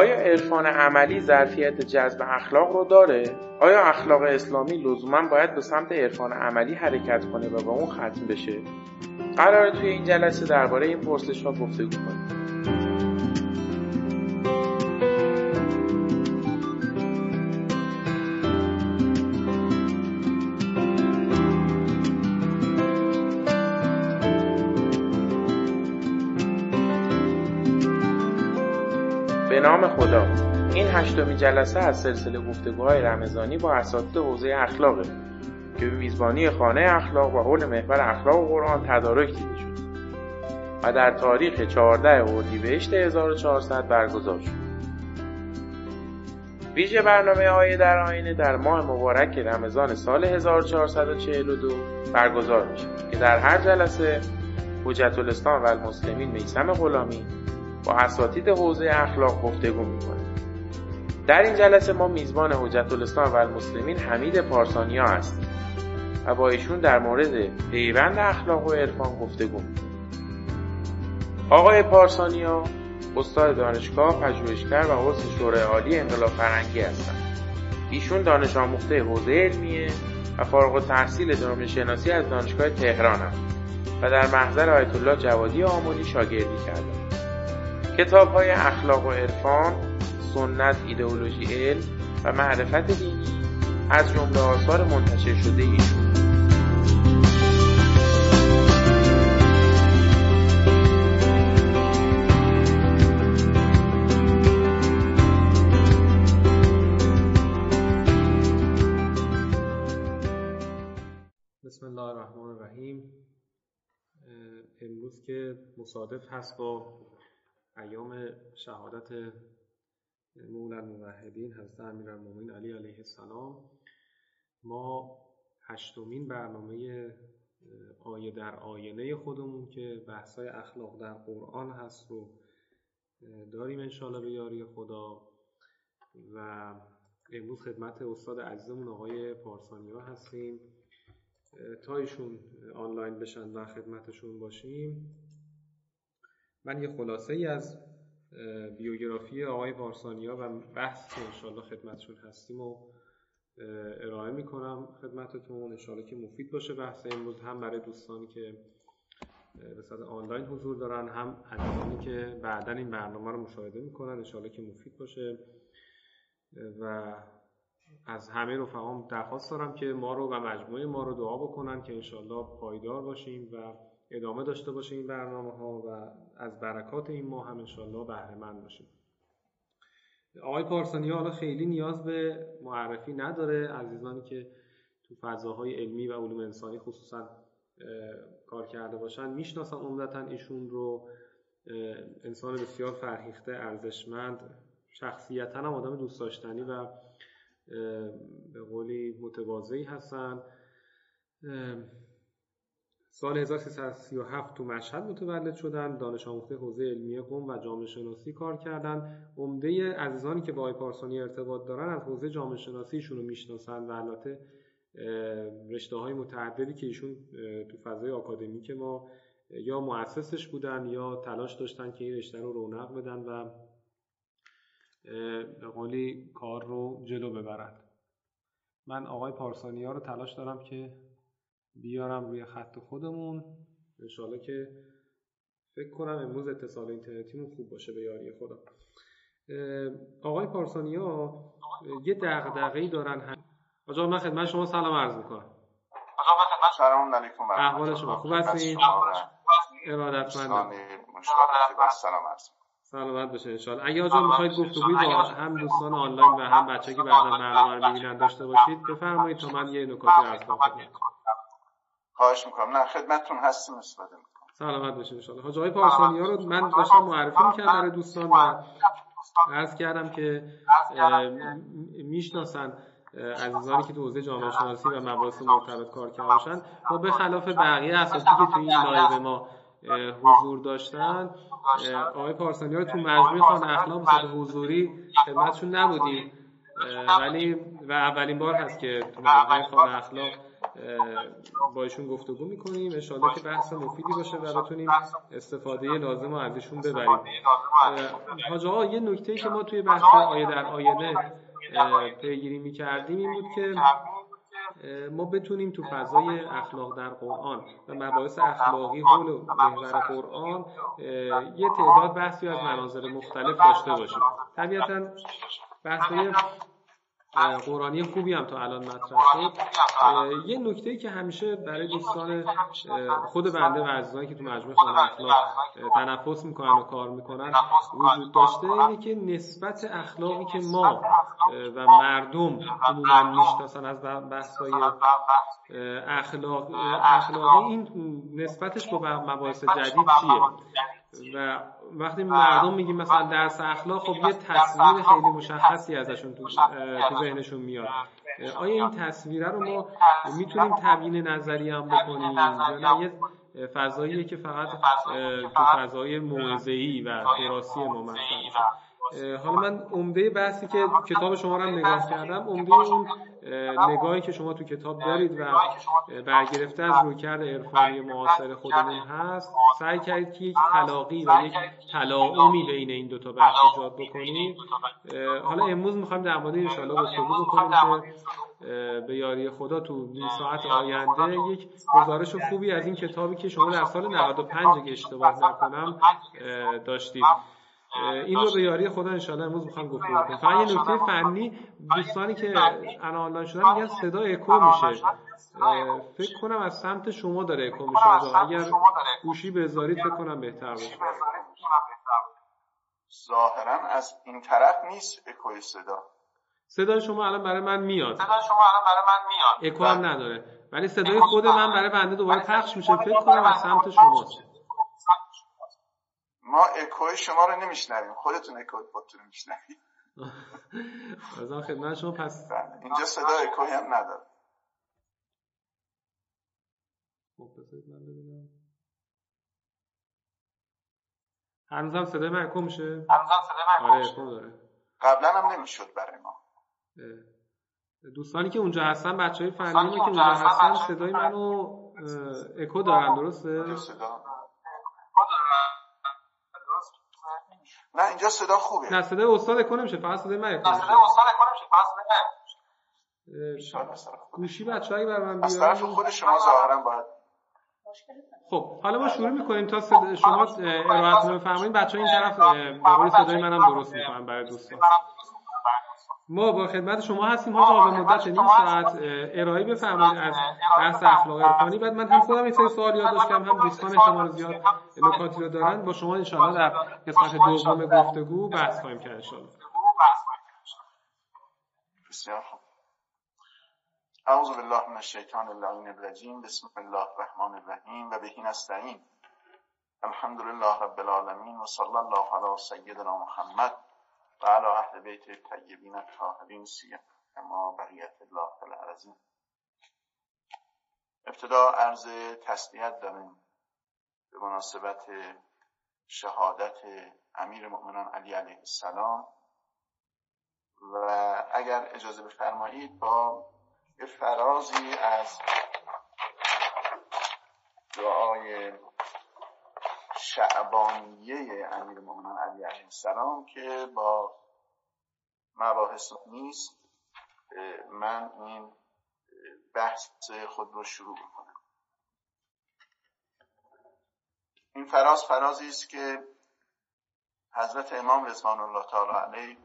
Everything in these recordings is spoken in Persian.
آیا عرفان عملی ظرفیت جذب اخلاق رو داره؟ آیا اخلاق اسلامی لزوما باید به سمت عرفان عملی حرکت کنه و با اون ختم بشه؟ قراره توی این جلسه درباره این پرسش ها گفتگو کنیم. نام خدا. این هشتمین جلسه از سلسله گفتگوهای رمضانی با اساتید حوزه اخلاقه که به میزبانی خانه اخلاق و حول محور اخلاق قرآن تدارک دیده شد و در تاریخ 14 اردیبهشت 1400 برگزار شد. ویژه برنامه آیه در آینه در ماه مبارک رمضان سال 1442 برگزار میشه که در هر جلسه حجت الاسلام و المسلمین میسم غلامی با اساتید حوزه اخلاق گفتگو می‌کنه. در این جلسه ما میزبان حجت الاسلام و المسلمین حمید پارسانیا هستیم و با ایشون در مورد پیوند اخلاق و عرفان گفتگو می‌کنیم. آقای پارسانیا استاد دانشگاه پژوهشگر و عضو شورای عالی انقلاب فرهنگی هستند. ایشون دانش آموخته حوزه علمیه و فارغ التحصیل جامعه شناسی از دانشگاه تهران هم و در محضر آیت الله جوادی آملی شاگردی کردند. کتاب های اخلاق و عرفان، سنت، ایدئولوژی علم و معرفت دینی از جمله آثار منتشر شده ایشون. بسم الله الرحمن الرحیم. امروز که مصادف هست با ایام شهادت مولا الموحدین حضرت امیرالمومنین علی علیه السلام. ما هشتمین برنامه آیه در آینه خودمون که بحثای اخلاق در قرآن هست رو داریم انشاءالله به یاری خدا. و امروز خدمت استاد عزیزمون آقای پارسانیا هستیم. تا ایشون آنلاین بشن و خدمتشون باشیم من یه خلاصه ای از بیوگرافی آقای پارسانیا و بحث که انشالله خدمتشون هستیم و ارائه می‌کنم خدمتتون. انشالله که مفید باشه بحث امروز هم برای دوستانی که به صورت آنلاین حضور دارن هم عزیزانی که بعدا این برنامه رو مشاهده می‌کنن. انشالله که مفید باشه. و از همه رفقام درخواست دارم که ما رو و مجموعه ما رو دعا بکنن که انشالله پایدار باشیم و ادامه داشته باشه این برنامه ها و از برکات این ماه هم انشالله بهره مند باشیم. آقای پارسانی حالا خیلی نیاز به معرفی نداره عزیزانی که تو فضاهای علمی و علوم انسانی خصوصا کار کرده باشن می‌شناسن عمدتا ایشون رو. انسان بسیار فرهیخته ارزشمند شخصیتا هم آدم دوست داشتنی و به قولی متواضعی هستن. سال 1337 تو مشهد متولد شدن دانش آموخته حوزه علمی قم و جامعه شناسی کار کردن. عمده عزیزانی که با آقای پارسانی ارتباط دارن از حوزه جامعه شناسیشون رو می‌شناسن و البته رشته های متعددی که ایشون تو فضای آکادمیک ما یا مؤسسش بودن یا تلاش داشتن که این رشته رو رونق بدن و به قولی کار رو جلو ببرن. من آقای پارسانیا رو تلاش دارم که بیارم روی خط خودمون. انشالله که فکر کنم امروز اتصال اینترنتیمون خوب باشه به یاری خدا. آقای پارسانیا یه دغدغه‌ای دارن هم. آقا من خدمت شما سلام عرض می‌کنم. آقا من خدمت سلام علیکم. احوال شما خوب هستین؟ ارادتمند. سلام عرض سلامت باشه انشالله اگه آجا می‌خواید گفتگوی با هم دوستان آنلاین و هم بچه که بعدا برنامه رو می‌بینن داشته باشید بفرمایید تا من یه نکاتی عرض کنم. خواهش می‌کنم. نه خدمتتون هستیم استفاده می‌کنم. سلامت باشید انشالله حاج آقای پارسانی ها رو من داشتم معرفی می‌کردم برای دوستان و عرض کردم که می‌شناسن عزیزانی که تو حوزه جامعه شناسی و مباحث مرتبط کار کرده باشن ما به خلاف بقیه اساتیدی که تو این live ما حضور داشتن آقای پارسانی ها رو تو مجموعه خانه اخلاق به حضوری خدمتشون نبودیم. ولی و اولین بار هست که تو مجموعه خانه اخلاق با ایشون گفتگو می‌کنیم. انشالله که بحث مفیدی باشه و بتونیم استفاده لازم رو ازشون ببریم. حاج آقا یه نکته که ما توی بحث آیه در آینه پیگیری می‌کردیم این بود که ما بتونیم تو فضای اخلاق در قرآن و مباحث اخلاقی حول و محور قرآن یه تعداد بحثی از مناظر مختلف داشته باشیم. طبیعتا بحثای قرآنی خوبی هم تا الان مطرح شد. یه نکته که همیشه برای دوستان خود بنده و عزیزانی که تو مجموعه خانه اخلاق تنفس می‌کنن و کار می‌کنن وجود داشته اینه که نسبت اخلاقی که ما و مردم عموما می‌شناسن از بحثای اخلاق اخلاقی این نسبتش با مباحث جدید چیه؟ و وقتی مردم میگیم مثلا درس اخلاق خب یه تصویر خیلی مشخصی ازشون تو, ذهنشون میاد. آیا این تصویره رو ما می‌تونیم تبیین نظری هم بکنیم؟ یا نه یه فضاییه که فقط تو فضای موعظه‌ای و تراسی ما مطرح حالا من عمده بحثی که کتاب شما رو نگاه کردم عمده اون نگاهی که شما تو کتاب دارید و برگرفته از رویکرد عرفانی معاصر خودمون هست سعی کردید که یک تلاقی و یک تلاعومی بین این دوتا بحث ایجاد بکنید. حالا امروز می‌خوایم در مورد انشاءالله گفتگو بکنیم که به یاری خدا تو نیم ساعت آینده یک گزارش خوبی از این کتابی که شما در سال 95 اگه اشتباه نکنم داشتید این رو به یاری خدا انشاءالله امروز می‌خوام گفتگو کنیم فقط یه نکته فنی دوستانی که الان آنلاین شدن میگن صدا اکو میشه. فکر کنم از سمت شما داره اکو میشه. اگر گوشی بذارید فکر کنم بهتر باشه. ظاهرا از این طرف نیست اکوی صدا. صدای شما الان برای من میاد. صدای شما الان برای من میاد. اکو هم نداره. ولی صدای خود من برای بنده دوباره پخش میشه. فکر کنم از سمت شماست. ما اکوی شما رو نمیشنویم. خودتون اکوی خودتون میشنویم. از خدمت شما پس اینجا صدا اکوی هم نداره. خب بذارید من ببینم. هنوزم صدای من اکو میشه؟ هنوزم صدای من آره اکو داره. قبلا هم نمی‌شد برای ما. دوستانی که اونجا هستن بچه های فنی که اونجا هستن صدای منو اکو دارن درسته؟ صدا. نه اینجا صدا خوبه. نه صدای استاد اکو نمیشه فقط صدای من میشه صدای استاد اکو نمیشه فقط صدای من گوشی بچه هایی بر من از طرف خود شما ظاهرا باید. خب حالا ما شروع می‌کنیم تا صدا شما ارائهتون بفرمایید. بچه ها این طرف به قول صدای منم درست می‌کنم برای دوستان. ما با خدمت شما هستیم. ها به مدت نیم ساعت ارائه بفرمایید از بحث اخلاق عرفانی. بعد من هم خودم این سری سوال یاد داشتم. هم دوستان احتمال زیاد نکاتی رو دارن. با شما انشاءالله در قسمت دوم گفتگو بحث خواهیم کرد انشاءالله. بسیار خوب. اعوذ بالله من الشیطان اللعین الرجیم. بسم الله الرحمن الرحیم و بهی نستعین. الحمد لله رب العالمین و صلی الله علی سیدنا محمد و علی اهل بیت الطیبین الطاهرین اما بقیت الله العظیم ابتدا عرض تسلیت داریم به مناسبت شهادت امیر مؤمنان علی علیه السلام. و اگر اجازه بفرمایید با یه فرازی از دعای شعبانیه امیر مومنان علی علیه السلام که با مباحث نیست من این بحث خود رو شروع کنم این فراز فرازی است که حضرت امام رضوان الله تعالی علیه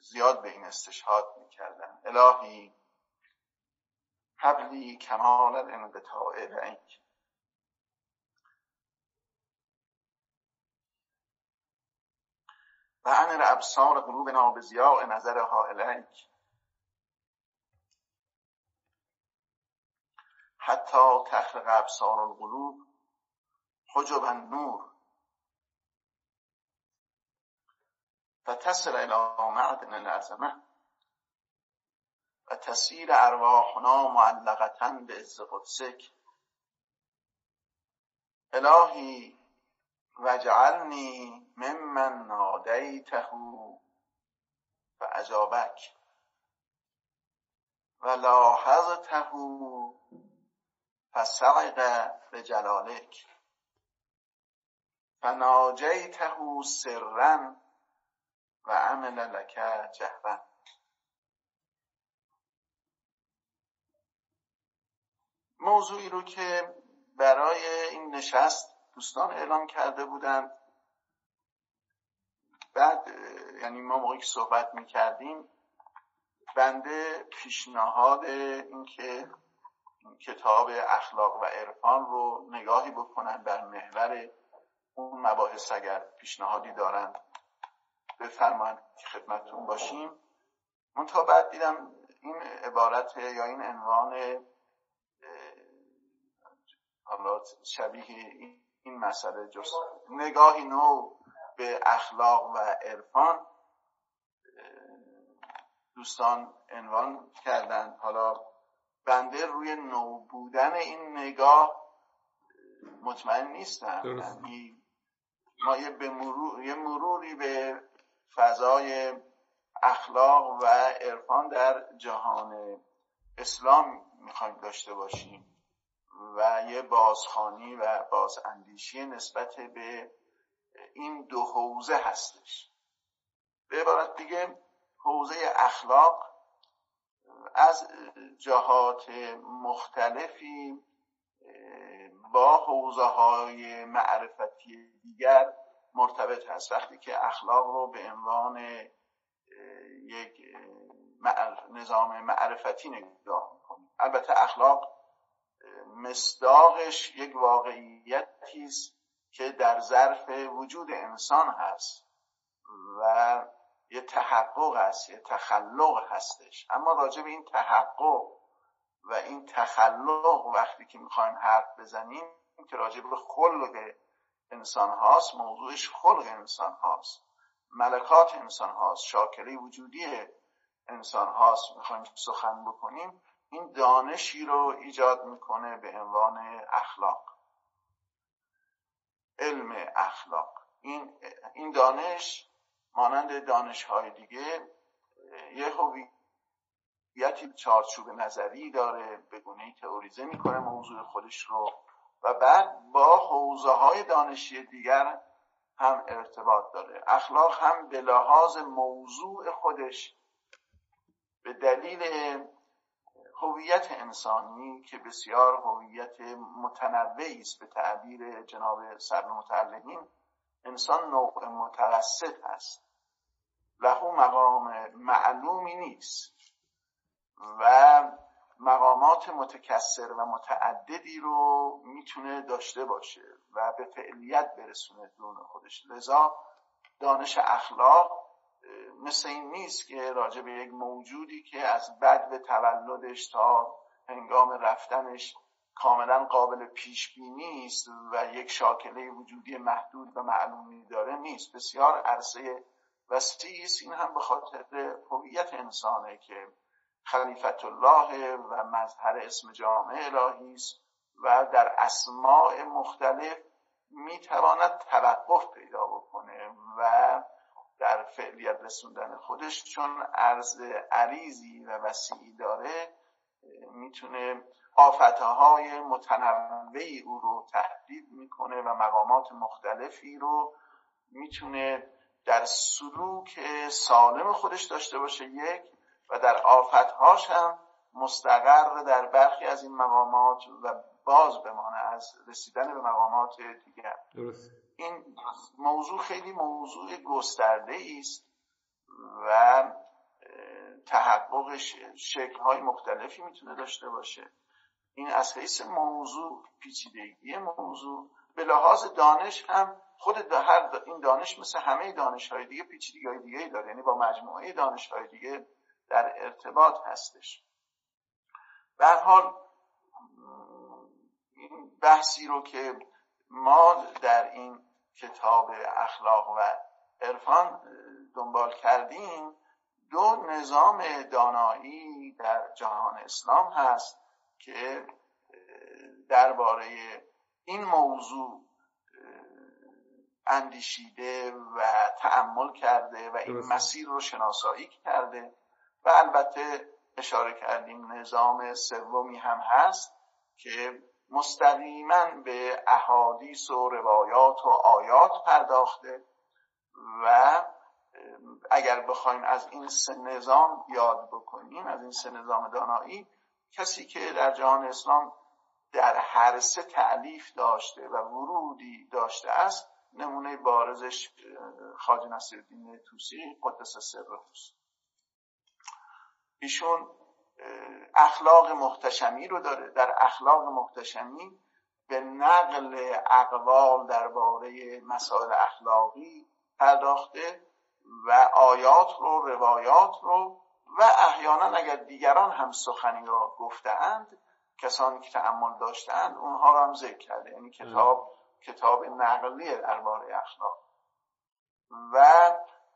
زیاد به این استشهاد می‌کردن. الهی حبلی کمال الانقطاع رنگ و انر ابصار به زیاء نظرها الیک حتی تخرق ابصار القلوب حجب النور. فتصل الى معدن العظمه. و تسیر ارواحنا معلقتا به عز قدسک. الهی وجعلنی ممن نادیته و اجابک و لاحظته فسعق به جلالک فناجیته سرا و عمل لک جهرا موضوعی رو که برای این نشست دوستان اعلام کرده بودند بعد یعنی ما موقعی که صحبت می کردیم بنده پیشنهاد اینکه کتاب اخلاق و عرفان رو نگاهی بکنن بر محور اون مباحث اگر پیشنهادی دارن بفرمایند که خدمتتون باشیم. منتها بعد دیدم این عبارت یا این عنوان حالا شبیه این مسئله جست نگاهی نو به اخلاق و عرفان دوستان عنوان کردن حالا بنده روی نو بودن این نگاه مطمئن نیستم. یعنی ما یه, به مرور، یه مروری به فضای اخلاق و عرفان در جهان اسلام می‌خوایم داشته باشیم. و یه بازخانی و بازاندیشی نسبت به این دو حوزه هستش. به عبارت دیگه حوزه اخلاق از جهات مختلفی با حوزه های معرفتی دیگر مرتبط هست. وقتی که اخلاق رو به عنوان یک نظام معرفتی نگاه می‌کنیم. البته اخلاق مصداقش یک واقعیتی است که در ظرف وجود انسان هست و یه تحقق هست یه تخلق هستش. اما راجع به این تحقق و این تخلق وقتی که می‌خوایم حرف بزنیم که راجع به خلق انسان هاست موضوعش خلق انسان هاست. ملکات انسان هاست شاکله وجودی انسان هاست. می‌خوایم سخن بکنیم این دانشی رو ایجاد می‌کنه به عنوان اخلاق. علم اخلاق. این, این دانش مانند دانش های دیگه یه هویتی چارچوب نظری داره به گونه تئوریزه می‌کنه موضوع خودش رو و بعد با حوزه های دانشی دیگر هم ارتباط داره. اخلاق هم به لحاظ موضوع خودش به دلیل هویت انسانی که بسیار هویت متنوعی است به تعبیر جناب سر متعلقین انسان نوع متوسط است له مقام معلومی نیست و مقامات متکسر و متعددی رو می‌تونه داشته باشه و به فعلیت برسونه دون خودش. لذا دانش اخلاق مثل این نیست که راجع به یک موجودی که از بد به تولدش تا هنگام رفتنش کاملا قابل پیش بینی است و یک شاکله وجودی محدود و معلومی داره نیست. بسیار عرصه وسیعی است. این هم به خاطر هویت انسانه که خلیفت الله و مظهر اسم جامع الهی است و در اسماع مختلف می‌تواند توقف پیدا بکنه و در فعلیت رسوندن خودش چون عرض عریضی و وسیعی داره می‌تونه آفتهای متنوعی او رو تهدید می‌کنه و مقامات مختلفی رو می‌تونه در سلوک سالم خودش داشته باشه یک و در آفتهاش هم مستقر در برخی از این مقامات و باز بمانه از رسیدن به مقامات دیگر. درست. این موضوع خیلی موضوع گسترده است و تحققش شکلهای مختلفی می‌تونه داشته باشه. این از حیث موضوع پیچیدگی موضوع. به لحاظ دانش هم خود هر این دانش مثل همه دانش های دیگه پیچیدگی های دیگه داره. یعنی با مجموعه دانش های دیگه در ارتباط هستش. به حال این بحثی رو که ما در این کتاب اخلاق و عرفان دنبال کردیم. دو نظام دانایی در جهان اسلام هست که درباره این موضوع اندیشیده و تعمل کرده و این مسیر رو شناسایی کرده و البته اشاره کردیم نظام سومی هم هست که مستقیما به احادیث و روایات و آیات پرداخته و اگر بخوایم از این سه نظام یاد بکنیم از این سه نظام دانایی کسی که در جهان اسلام در هر سه تعلیف داشته و ورودی داشته است نمونه بارزش خاج نصیرالدین توسی قدس سر ایشون اخلاق محتشمی رو داره. در اخلاق محتشمی به نقل اقوال درباره مسائل اخلاقی پرداخته و آیات رو روایات رو و احیانا اگر دیگران هم سخنی را گفتهاند کسانی که تعمل داشتند اونها را هم ذکر کرده. یعنی کتاب کتاب نقلیه درباره اخلاق. و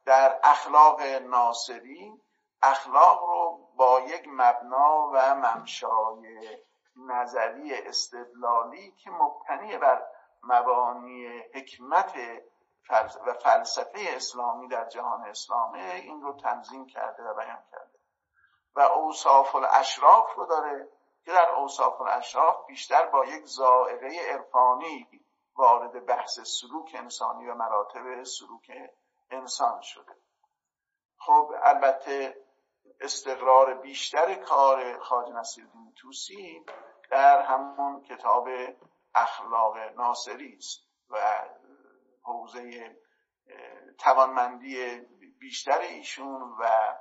در اخلاق ناصری اخلاق رو با یک مبنا و ممشای نظری استدلالی که مبتنی بر مبانی حکمت و فلسفه اسلامی در جهان اسلامه این رو تنظیم کرده و بیان کرده. و اوصاف الاشراف رو داره که در اوصاف الاشراف بیشتر با یک زائقه عرفانی وارد بحث سلوک انسانی و مراتب سلوک انسان شده. خب البته استقرار بیشتر کار خواجه نصیرالدین توسی در همون کتاب اخلاق ناصری است و حوزه توانمندی بیشتر ایشون و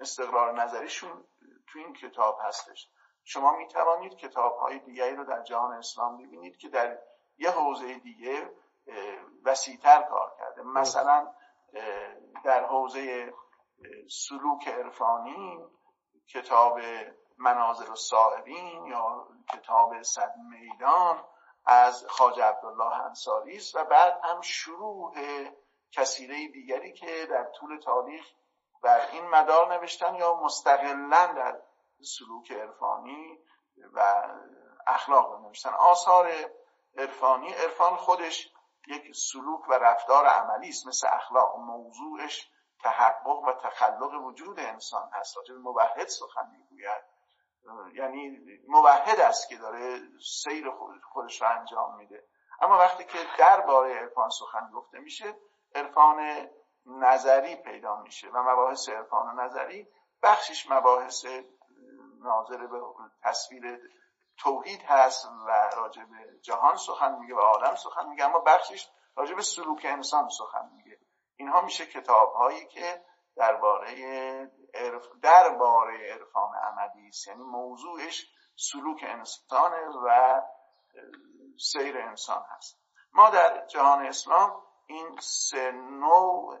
استقرار نظریشون تو این کتاب هستش. شما می توانید کتاب های دیگری رو در جهان اسلام ببینید که در یه حوزه دیگه وسیعتر کار کرده. مثلا در حوزه سلوک عرفانی کتاب مناظر السائرین یا کتاب صد میدان از خاج عبدالله انصاری است و بعد هم شروع کسیره دیگری که در طول تاریخ بر این مدار نوشتن یا مستقلا در سلوک عرفانی و اخلاق نوشتن. آثار عرفانی عرفان خودش یک سلوک و رفتار عملی است مثل اخلاق موضوعش تحقق و تخلق وجود انسان هست. راجع موحد سخن می‌گوید. یعنی موحد است که داره سیر خودش رو انجام میده. اما وقتی که درباره عرفان سخن گفته میشه عرفان نظری پیدا میشه و مباحث عرفان نظری بخشش مباحث ناظر به تصویر توحید هست و راجع به جهان سخن میگه و آدم سخن میگه اما بخشش راجع به سلوک انسان سخن میگه. اینها میشه کتاب هایی که درباره عرف درباره عرفان عملی است. یعنی موضوعش سلوک انسان و سیر انسان هست. ما در جهان اسلام این سه نوع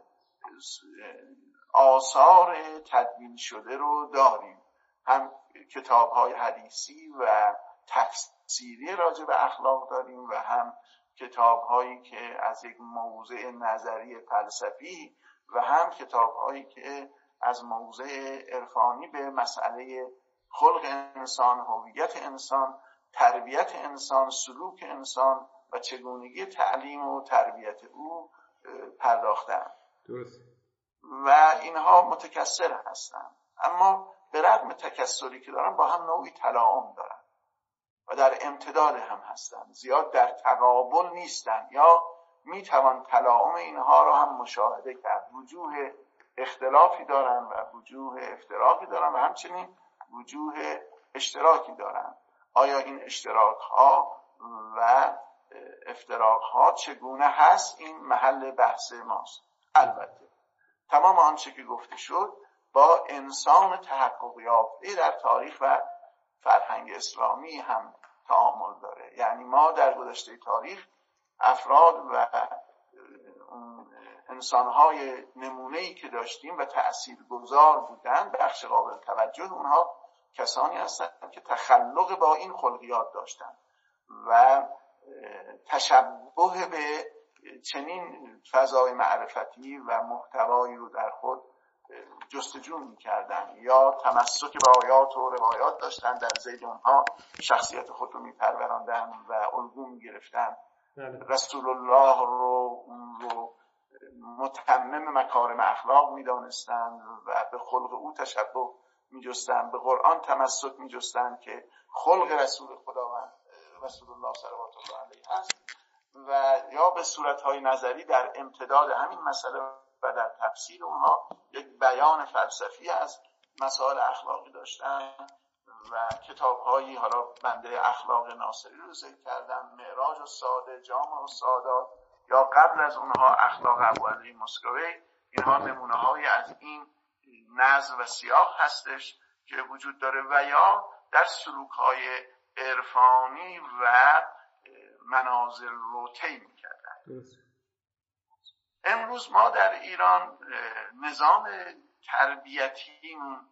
آثار تدوین شده رو داریم. هم کتاب های حدیثی و تفسیری راجع به اخلاق داریم و هم کتاب هایی که از یک موضع نظری فلسفی و هم کتاب هایی که از موضع عرفانی به مسئله خلق انسان هویت انسان تربیت انسان سلوک انسان و چگونگی تعلیم و تربیت او پرداختن درست. و اینها متکثر هستند. اما به رغم تکثری که دارن با هم نوعی تلاعم دارن. و در امتداد هم هستند. زیاد در تقابل نیستند. یا می‌توان تلاعم اینها را هم مشاهده کرد. وجوه اختلافی دارن و وجوه افتراقی دارن و همچنین وجوه اشتراکی دارن آیا این اشتراک ها و افتراق ها چگونه هست؟ این محل بحث ماست. البته تمام آنچه که گفته شد با انسان تحقق یافته در تاریخ و فرهنگ اسلامی هم تعامل داره. یعنی ما در گذشته تاریخ افراد و انسانهای نمونه ای که داشتیم و تأثیر گذار بودن بخش قابل توجه اونها کسانی هستند که تخلق با این خلقیات داشتند و تشبه به چنین فضای معرفتی و محتوایی رو در خود جستجو می‌کردن یا تمسک به آیات و روایات داشتن در زید اونها شخصیت خود رو میپروراندن و الگو می‌گرفتن بله. رسول الله رو, رو متمم مکارم اخلاق می‌دانستند و به خلق او تشبه میجستند به قرآن تمسک میجستند که خلق رسول خداوند رسول الله صلوات الله علیه هست و یا به صورتهای نظری در امتداد همین مسئله و در تفسیر اونها یک بیان فلسفی از مسائل اخلاقی داشتن و کتاب هایی حالا بنده اخلاق ناصری رو ذکر کردم معراج و ساده جامع و سادات یا قبل از اونها اخلاق ابو علی مسکوی اینها نمونه های از این نظم و سیاق هستش که وجود داره و یا در سلوک های عرفانی و منازل رو طی می‌کردن. امروز ما در ایران نظام تربیتیمون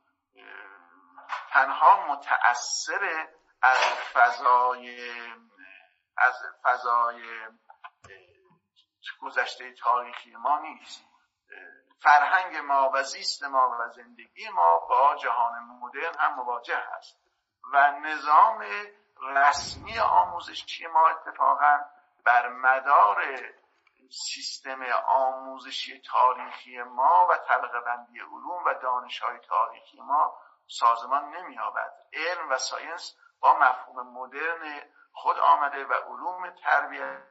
تنها متأثر از فضای از فضای گذشته تاریخی ما نیست. فرهنگ ما و زیست ما و زندگی ما با جهان مدرن هم مواجه هست و نظام رسمی آموزشی ما اتفاقا بر مدار سیستم آموزشی تاریخی ما و طبقه بندی علوم و دانش های تاریخی ما سازمان نمییابد. علم و ساینس با مفهوم مدرن خود آمده و علوم تربیت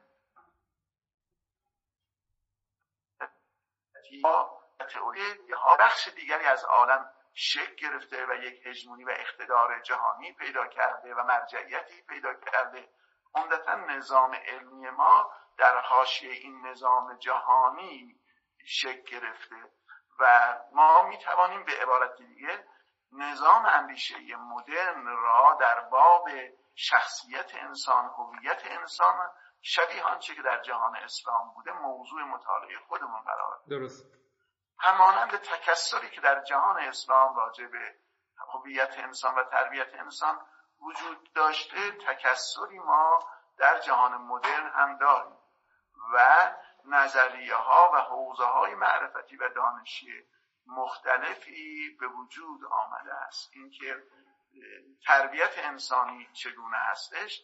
ها بخش دیگری از عالم شکل گرفته و یک هژمونی و اقتدار جهانی پیدا کرده و مرجعیتی پیدا کرده. عمدتا نظام علمی ما در حاشیه این نظام جهانی شکل گرفته و ما می توانیم به عبارت دیگه نظام اندیشه مدرن را در باب شخصیت انسان هویت انسان شبیه آنچه که در جهان اسلام بوده موضوع مطالعه خودمون قرار درست. همانند تکسری که در جهان اسلام راجع به هویت انسان و تربیت انسان وجود داشته تکسری ما در جهان مدرن هم داریم. و نظریه ها و حوزه های معرفتی و دانشی مختلفی به وجود آمده است. اینکه تربیت انسانی چگونه هستش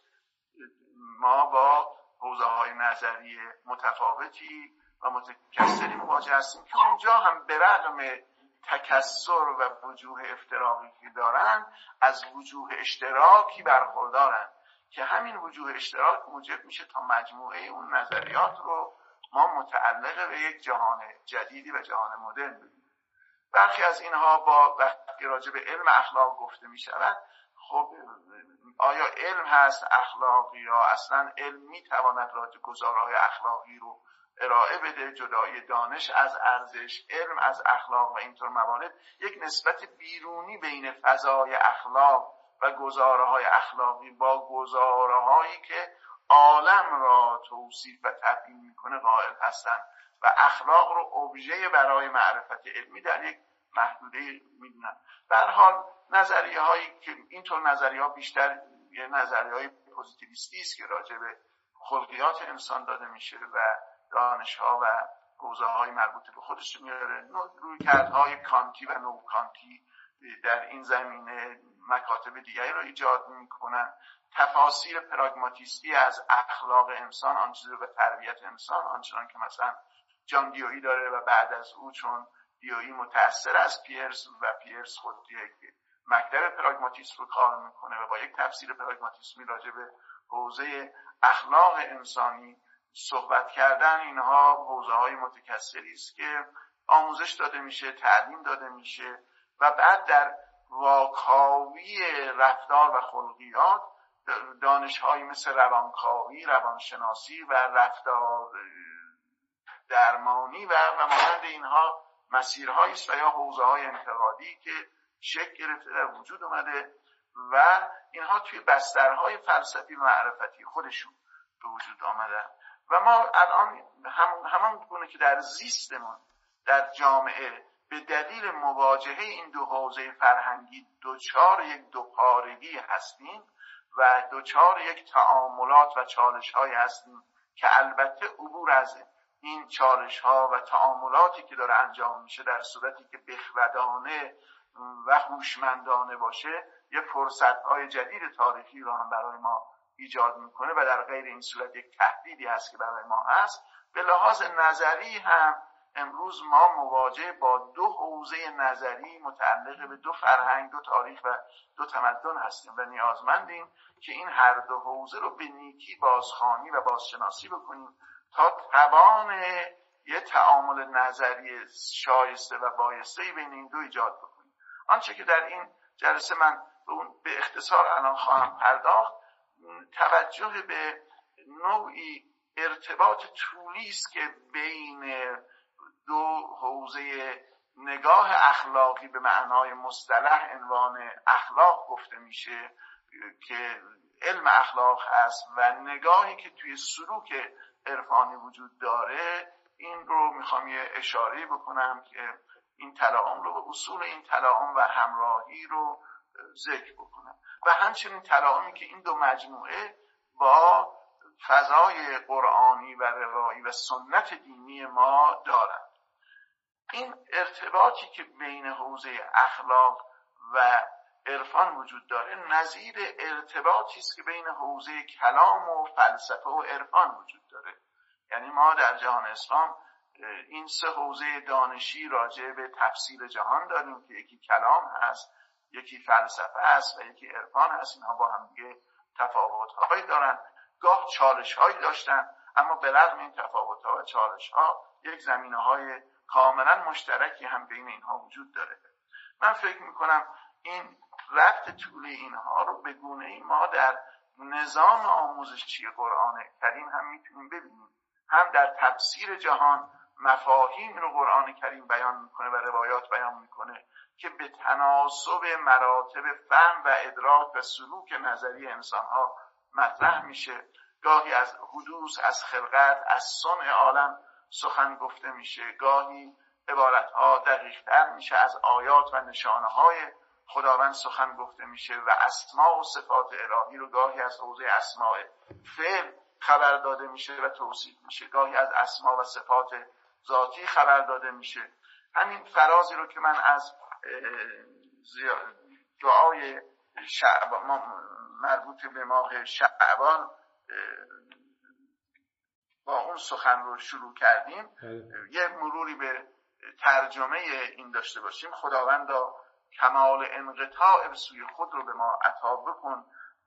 ما با حوزه های نظری متفاوتی و متکثری مواجه هستیم که اونجا هم به رغم تکسر و وجوه افتراقی که دارن از وجوه اشتراکی برخوردارن. که همین وجوه اشتراک موجب میشه تا مجموعه اون نظریات رو ما متعلق به یک جهان جدیدی و جهان مدرن ببینیم. برخی از اینها با وقتی راجع به علم اخلاق گفته می شود خب آیا علم هست اخلاقی یا اصلا علم می تواند راجع گزارهای اخلاقی رو ارائه بده؟ جدای دانش از ارزش علم از اخلاق و اینطور موارد یک نسبت بیرونی بین فضای اخلاق و گزاره های اخلاقی با گزاره هایی که عالم را توصیف و تبیین می‌کنه قائل هستند و اخلاق رو ابژه برای معرفت علمی در یک محدوده می‌دونن به حال نظریه هایی که اینطور نظریه ها بیشتر یه نظریه های پوزیتیویستی است که راجع به خلقیات انسان داده میشه و دانش ها و حوزه های مربوط به خودش میاره. روی های کانتی و نو کانتی در این زمینه مکاتب دیگری رو ایجاد می‌کنن. تفاسیر پراگماتیستی از اخلاق انسان آنچه به تربیت انسان آنچنان که مثلا جان دیوی داره و بعد از او چون دیوی متأثر از پیرس و پیرس خود یک مکتب پراگماتیسم رو کار می‌کنه و با یک تفسیر پراگماتیسمی راجع به حوزه اخلاق انسانی صحبت کردن اینها حوزه های متکثری است که آموزش داده میشه تعلیم داده میشه و بعد در واکاوی رفتار و خلقیات دانش های مثل روانکاوی روانشناسی و رفتار درمانی و مانند اینها مسیرهایی است و یا حوزه های انتقادی که شکل گرفته در وجود اومده و اینها توی بسترهای فلسفی و معرفتی خودشون به وجود آمدن. و ما الان هم همان گونه که در زیستمون در جامعه به دلیل مواجهه این دو حوزه فرهنگی دوچار یک دوپارگی هستیم و دوچار یک تعاملات و چالش های هستیم که البته عبور از این چالش ها و تعاملاتی که داره انجام میشه در صورتی که بخردانه و هوشمندانه باشه یه فرصت های جدید تاریخی رو هم برای ما ایجاد می‌کنه و در غیر این صورت یک تهدیدی هست که برای ما هست. به لحاظ نظری هم امروز ما مواجه با دو حوزه نظری متعلق به دو فرهنگ دو تاریخ و دو تمدن هستیم و نیازمندیم که این هر دو حوزه رو به نیکی بازخانی و بازشناسی بکنیم تا توان یه تعامل نظری شایسته و بایسته بین این دو ایجاد بکنیم. آنچه که در این جلسه من به به اختصار الان خواهم پرداخت توجه به نوعی ارتباط طولی است که بین دو حوزه نگاه اخلاقی به معنای مصطلح عنوان اخلاق گفته میشه که علم اخلاق هست و نگاهی که توی سلوک عرفانی وجود داره این رو می‌خوام یه اشاره بکنم که این تلاعم رو به اصول این تلاعم و همراهی رو ذکر بکنم. و همچنین تلاعمی که این دو مجموعه با فضای قرآنی و روایی و سنت دینی ما دارند این ارتباطی که بین حوزه اخلاق و عرفان وجود داره نظیر ارتباطی است که بین حوزه کلام و فلسفه و عرفان وجود داره. یعنی ما در جهان اسلام این سه حوزه دانشی راجع به تفسیر جهان داریم که یکی کلام هست یکی فلسفه هست و یکی عرفان هست. اینها با هم دیگه تفاوت هایی دارن. گاه چالش هایی داشتن اما به رغم این تفاوت ها و چالش ها یک زمینه های کاملا مشترکی هم بین اینها وجود داره. من فکر می‌کنم این رفت طول اینها رو به گونه ما در نظام آموزشی قرآن کریم هم می‌تونیم ببینیم. هم در تفسیر جهان مفاهیم رو قرآن کریم بیان می‌کنه و روایات بیان می‌کنه که به تناسب مراتب فهم و ادراک و سلوک نظری انسان ها مطرح میشه. گاهی از حدوث از خلقت از صنع عالم سخن گفته میشه. گاهی عبارت ها دقیق تر میشه از آیات و نشانه های خداوند سخن گفته میشه و اسماع و صفات الهی رو گاهی از حوزه اسماع فعل خبر داده میشه و توصیف میشه. گاهی از اسما و صفات ذاتی خبر داده میشه. همین فرازی رو که من از دعای مربوط به ماه شعبان با اون سخن رو شروع کردیم. بله. یه مروری به ترجمه این داشته باشیم. خداوندا کمال انقطاع به سوی خود رو به ما عطا بکن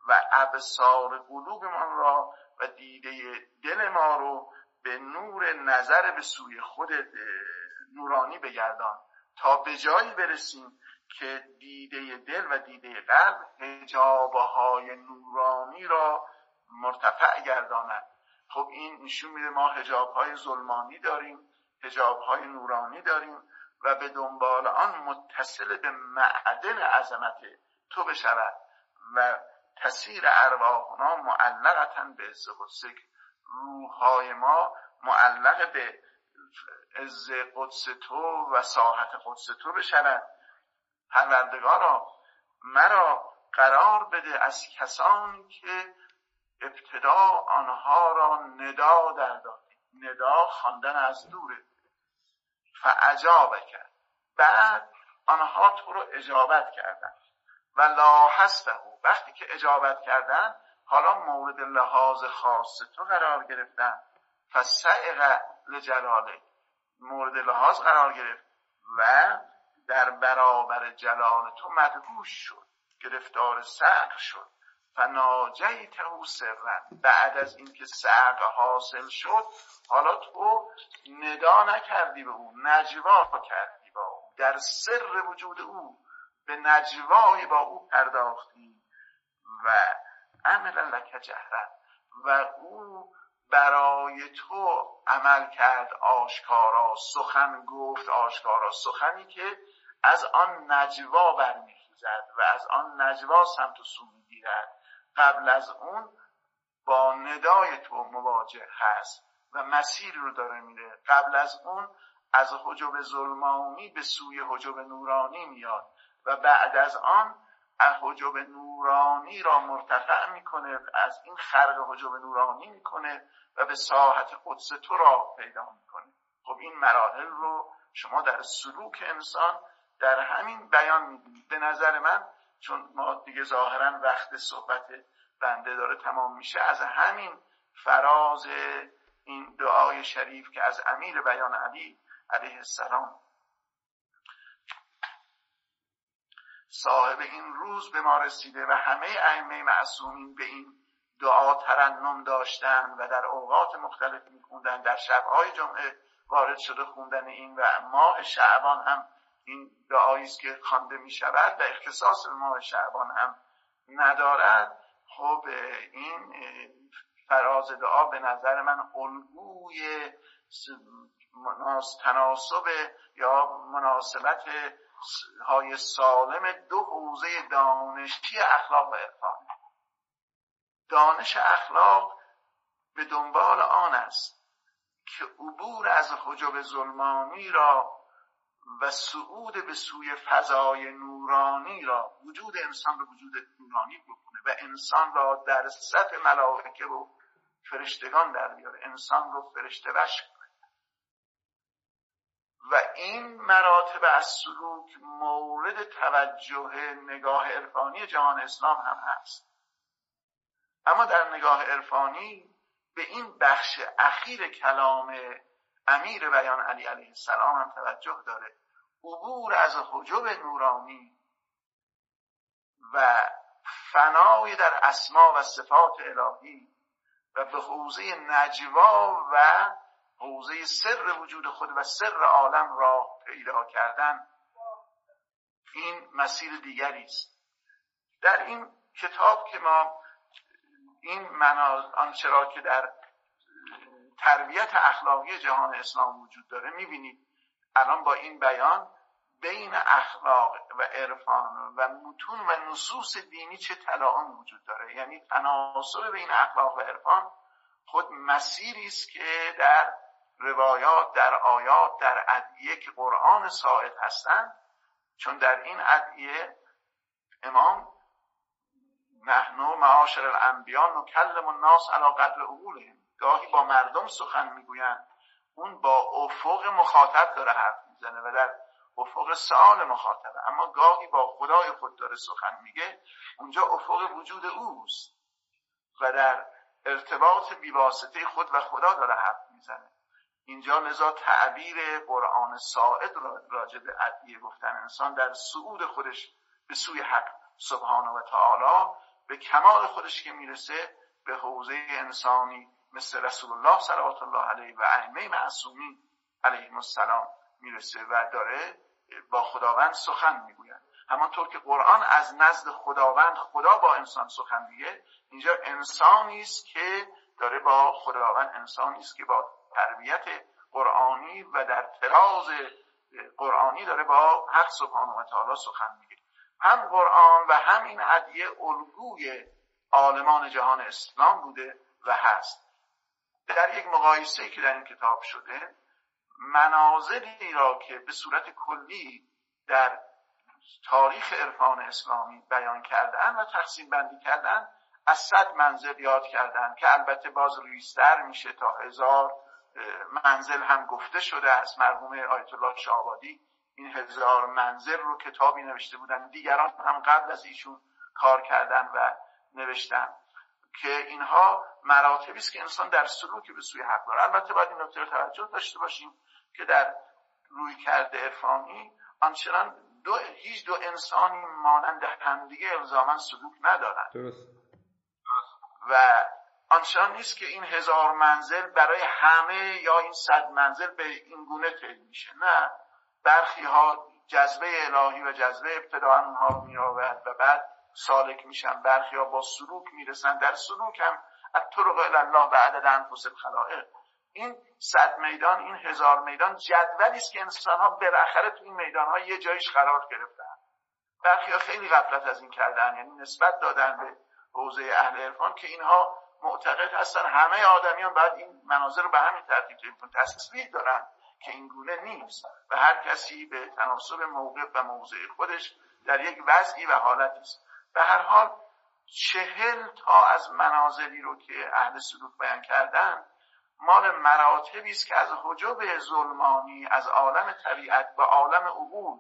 و ابصار قلوبمان را و دیده دل ما رو به نور نظر به سوی خود نورانی بگردان. تا به جایی برسیم که دیده دل و دیده قلب هجابهای نورانی را مرتفع گرداند. خب این نشون میده ما هجابهای ظلمانی داریم هجابهای نورانی داریم و به دنبال آن متصل به معدن عظمت تو بشود و تسیر ارواحنا معلقتا به عز قدسک روحهای ما معلق به عز قدس تو و ساحت قدس تو بشود. پروردگارا مرا قرار بده از کسانی که ابتدا آنها را ندا در ندا خواندن از دوره. فعجاب کرد بعد آنها تو رو اجابت کردن. و لا هسته وقتی که اجابت کردن حالا مورد لحاظ خاص تو قرار گرفتن. فسعق لجلاله. مورد لحاظ قرار گرفت و در برابر جلال تو مدهوش شد. گرفتار سعق شد. فناجیته سرن بعد از اینکه سعق حاصل شد حالا تو ندا نکردی به او نجوا کردی با او. در سر وجود او به نجوای با او پرداختی. و عمل لک جهرن و او برای تو عمل کرد آشکارا. سخن گفت آشکارا. سخنی که از آن نجوا برمیخیزد و از آن نجوا سمت و سو می‌گیرد. قبل از اون با ندای تو مواجه هست و مسیر رو داره میره. قبل از اون از حجب ظلمانی به سوی حجب نورانی میاد و بعد از آن حجب نورانی را مرتفع می‌کنه از این خرق حجب نورانی می‌کنه و به ساحت قدس تو را پیدا می‌کنه. خب این مراحل رو شما در سلوک انسان در همین بیان می‌بینید. به نظر من چون ما دیگه ظاهرا وقت صحبت بنده داره تمام میشه. از همین فراز این دعای شریف که از امیر بیان علی علیه السلام. صاحب این روز به ما رسیده و همه ائمه معصومین به این دعا ترنم داشتن و در اوقات مختلف میخوندن در شبهای جمعه وارد شده خوندن این و ماه شعبان هم این دعایی است که خوانده می شود و اختصاص به ماه شعبان هم ندارد. خب این فراز دعا به نظر من الگوی تناسب یا مناسبت های سالم دو حوزه دانشی اخلاق و عرفان. دانش اخلاق به دنبال آن است که عبور از حجب ظلمانی را و صعود به سوی فضای نورانی را وجود انسان به وجود نورانی بکنه و انسان را در سطح ملائکه و فرشتگان در بیاره. انسان رو فرشته وش کنه. و این مراتب از سلوک مورد توجه نگاه عرفانی جهان اسلام هم هست. اما در نگاه عرفانی به این بخش اخیر کلام امیر بیان علی علیه السلام هم توجه داره. عبور از حجب نورانی و فنای در اسما و صفات الهی و به حوزه نجوا و حوزه سر وجود خود و سر عالم را پیدا کردن این مسیر دیگری است. در این کتاب که ما این مناز آنچه را که در تربیت اخلاقی جهان اسلام وجود داره. می‌بینید الان با این بیان بین اخلاق و عرفان و متون و نصوص دینی چه تلاعن وجود داره؟ یعنی تناسب بین اخلاق و عرفان خود مسیری است که در روایات در آیات در ادعیه که قرآن ساعد هستند. چون در این ادعیه امام نحن معاشر الانبیاء نکلم الناس علی قدر عقولهم گاهی با مردم سخن می‌گویند. اون با افق مخاطب داره حرف می‌زنه و در افق سآل مخاطبه. اما گاهی با خدای خود داره سخن میگه. اونجا افق وجود اوست و در ارتباط بیواسطه خود و خدا داره حرف می‌زنه. اینجا لذا تعبیر قرآن ساعد راجع به ادیه گفتن انسان در صعود خودش به سوی حق سبحانه و تعالی به کمال خودش که می‌رسه به حوزه انسانی مثل رسول الله صلوات الله علیه و ائمه معصومین علیهم السلام می‌رسه و داره با خداوند سخن می‌گوید. همانطور که قرآن از نزد خداوند خدا با انسان سخن میگه اینجا انسانی است که داره با خداوند انسانی است که با تربیت قرآنی و در تراز قرآنی داره با حق سبحانه و تعالی سخن میگه. هم قرآن و هم این الگوی عالمان جهان اسلام بوده و هست. در یک مقایسه که در این کتاب شده مناظری را که به صورت کلی در تاریخ عرفان اسلامی بیان کردن و تقسیم بندی کردن از صد منزل یاد کردن که البته باز ریستر میشه تا هزار منزل هم گفته شده از مرحوم آیت الله شعبادی این هزار منزل رو کتابی نوشته بودن. دیگران هم قبل از ایشون کار کردن و نوشتن. که اینها مراتبی است که انسان در سلوکی به سوی حق داره. البته باید این نکته رو توجه داشته باشیم که در روی کرده عرفانی آنچنان دو هیچ دو انسانی مانند همدیگه الزاما سلوک ندارند. درست. و آنچنان نیست که این هزار منزل برای همه یا این صد منزل به این گونه طی میشه. نه. برخی ها جذبه الهی و جذبه ابتداعا اونها می و بعد سالک میشن برخی با سلوک می‌رسن. در سلوک هم الطرق الله بعد انفس الخلائق این صد میدان این هزار میدان جدولی است که انسان ها بالاخره تو این میدان ها یه جایش قرار گرفتن. برخی خیلی غفلت از این کردن یعنی نسبت دادن به حوزه اهل عرفان که اینها معتقد هستن. همه آدمیان باید این مناظر رو به همین ترتیب تصویر دارن که این گونه نیست. و هر کسی به تناسب موقع و موضع خودش در یک وضعی و حالتی است. به هر حال چهل تا از منازلی رو که اهل سلوک بیان کردن مال مراتبی است که از حجب ظلمانی از عالم طبیعت و عالم عقول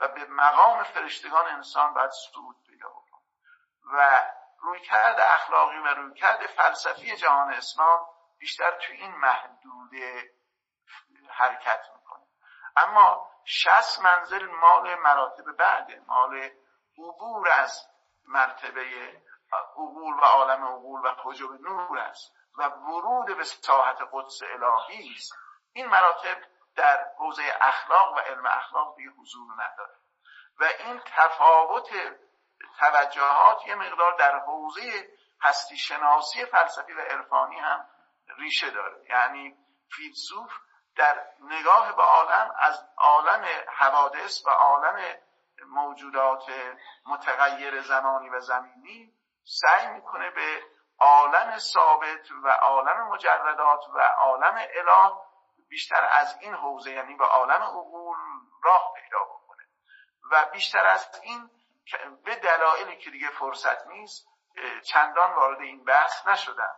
و به مقام فرشتگان انسان باید صعود پیدا بکنه. و رویکرد اخلاقی و رویکرد فلسفی جهان اسلام بیشتر تو این محدوده حرکت می‌کنه. اما شست منزل مال مراتب بعده مال عبور از مرتبه عقول و عالم عقول و حجب نور است و ورود به ساحت قدس الهی است. این مراتب در حوزه اخلاق و علم اخلاق دیگه حضور نداره. و این تفاوت توجهات یه مقدار در حوزه هستی شناسی فلسفی و عرفانی هم ریشه داره. یعنی فیلسوف در نگاه به عالم از عالم حوادث و عالم موجودات متغیر زمانی و زمینی سعی می‌کنه به عالم ثابت و عالم مجردات و عالم اله بیشتر از این حوزه یعنی به عالم عقول راه پیدا بکنه. و بیشتر از این به دلایلی که دیگه فرصت نیست چندان وارد این بحث نشدن.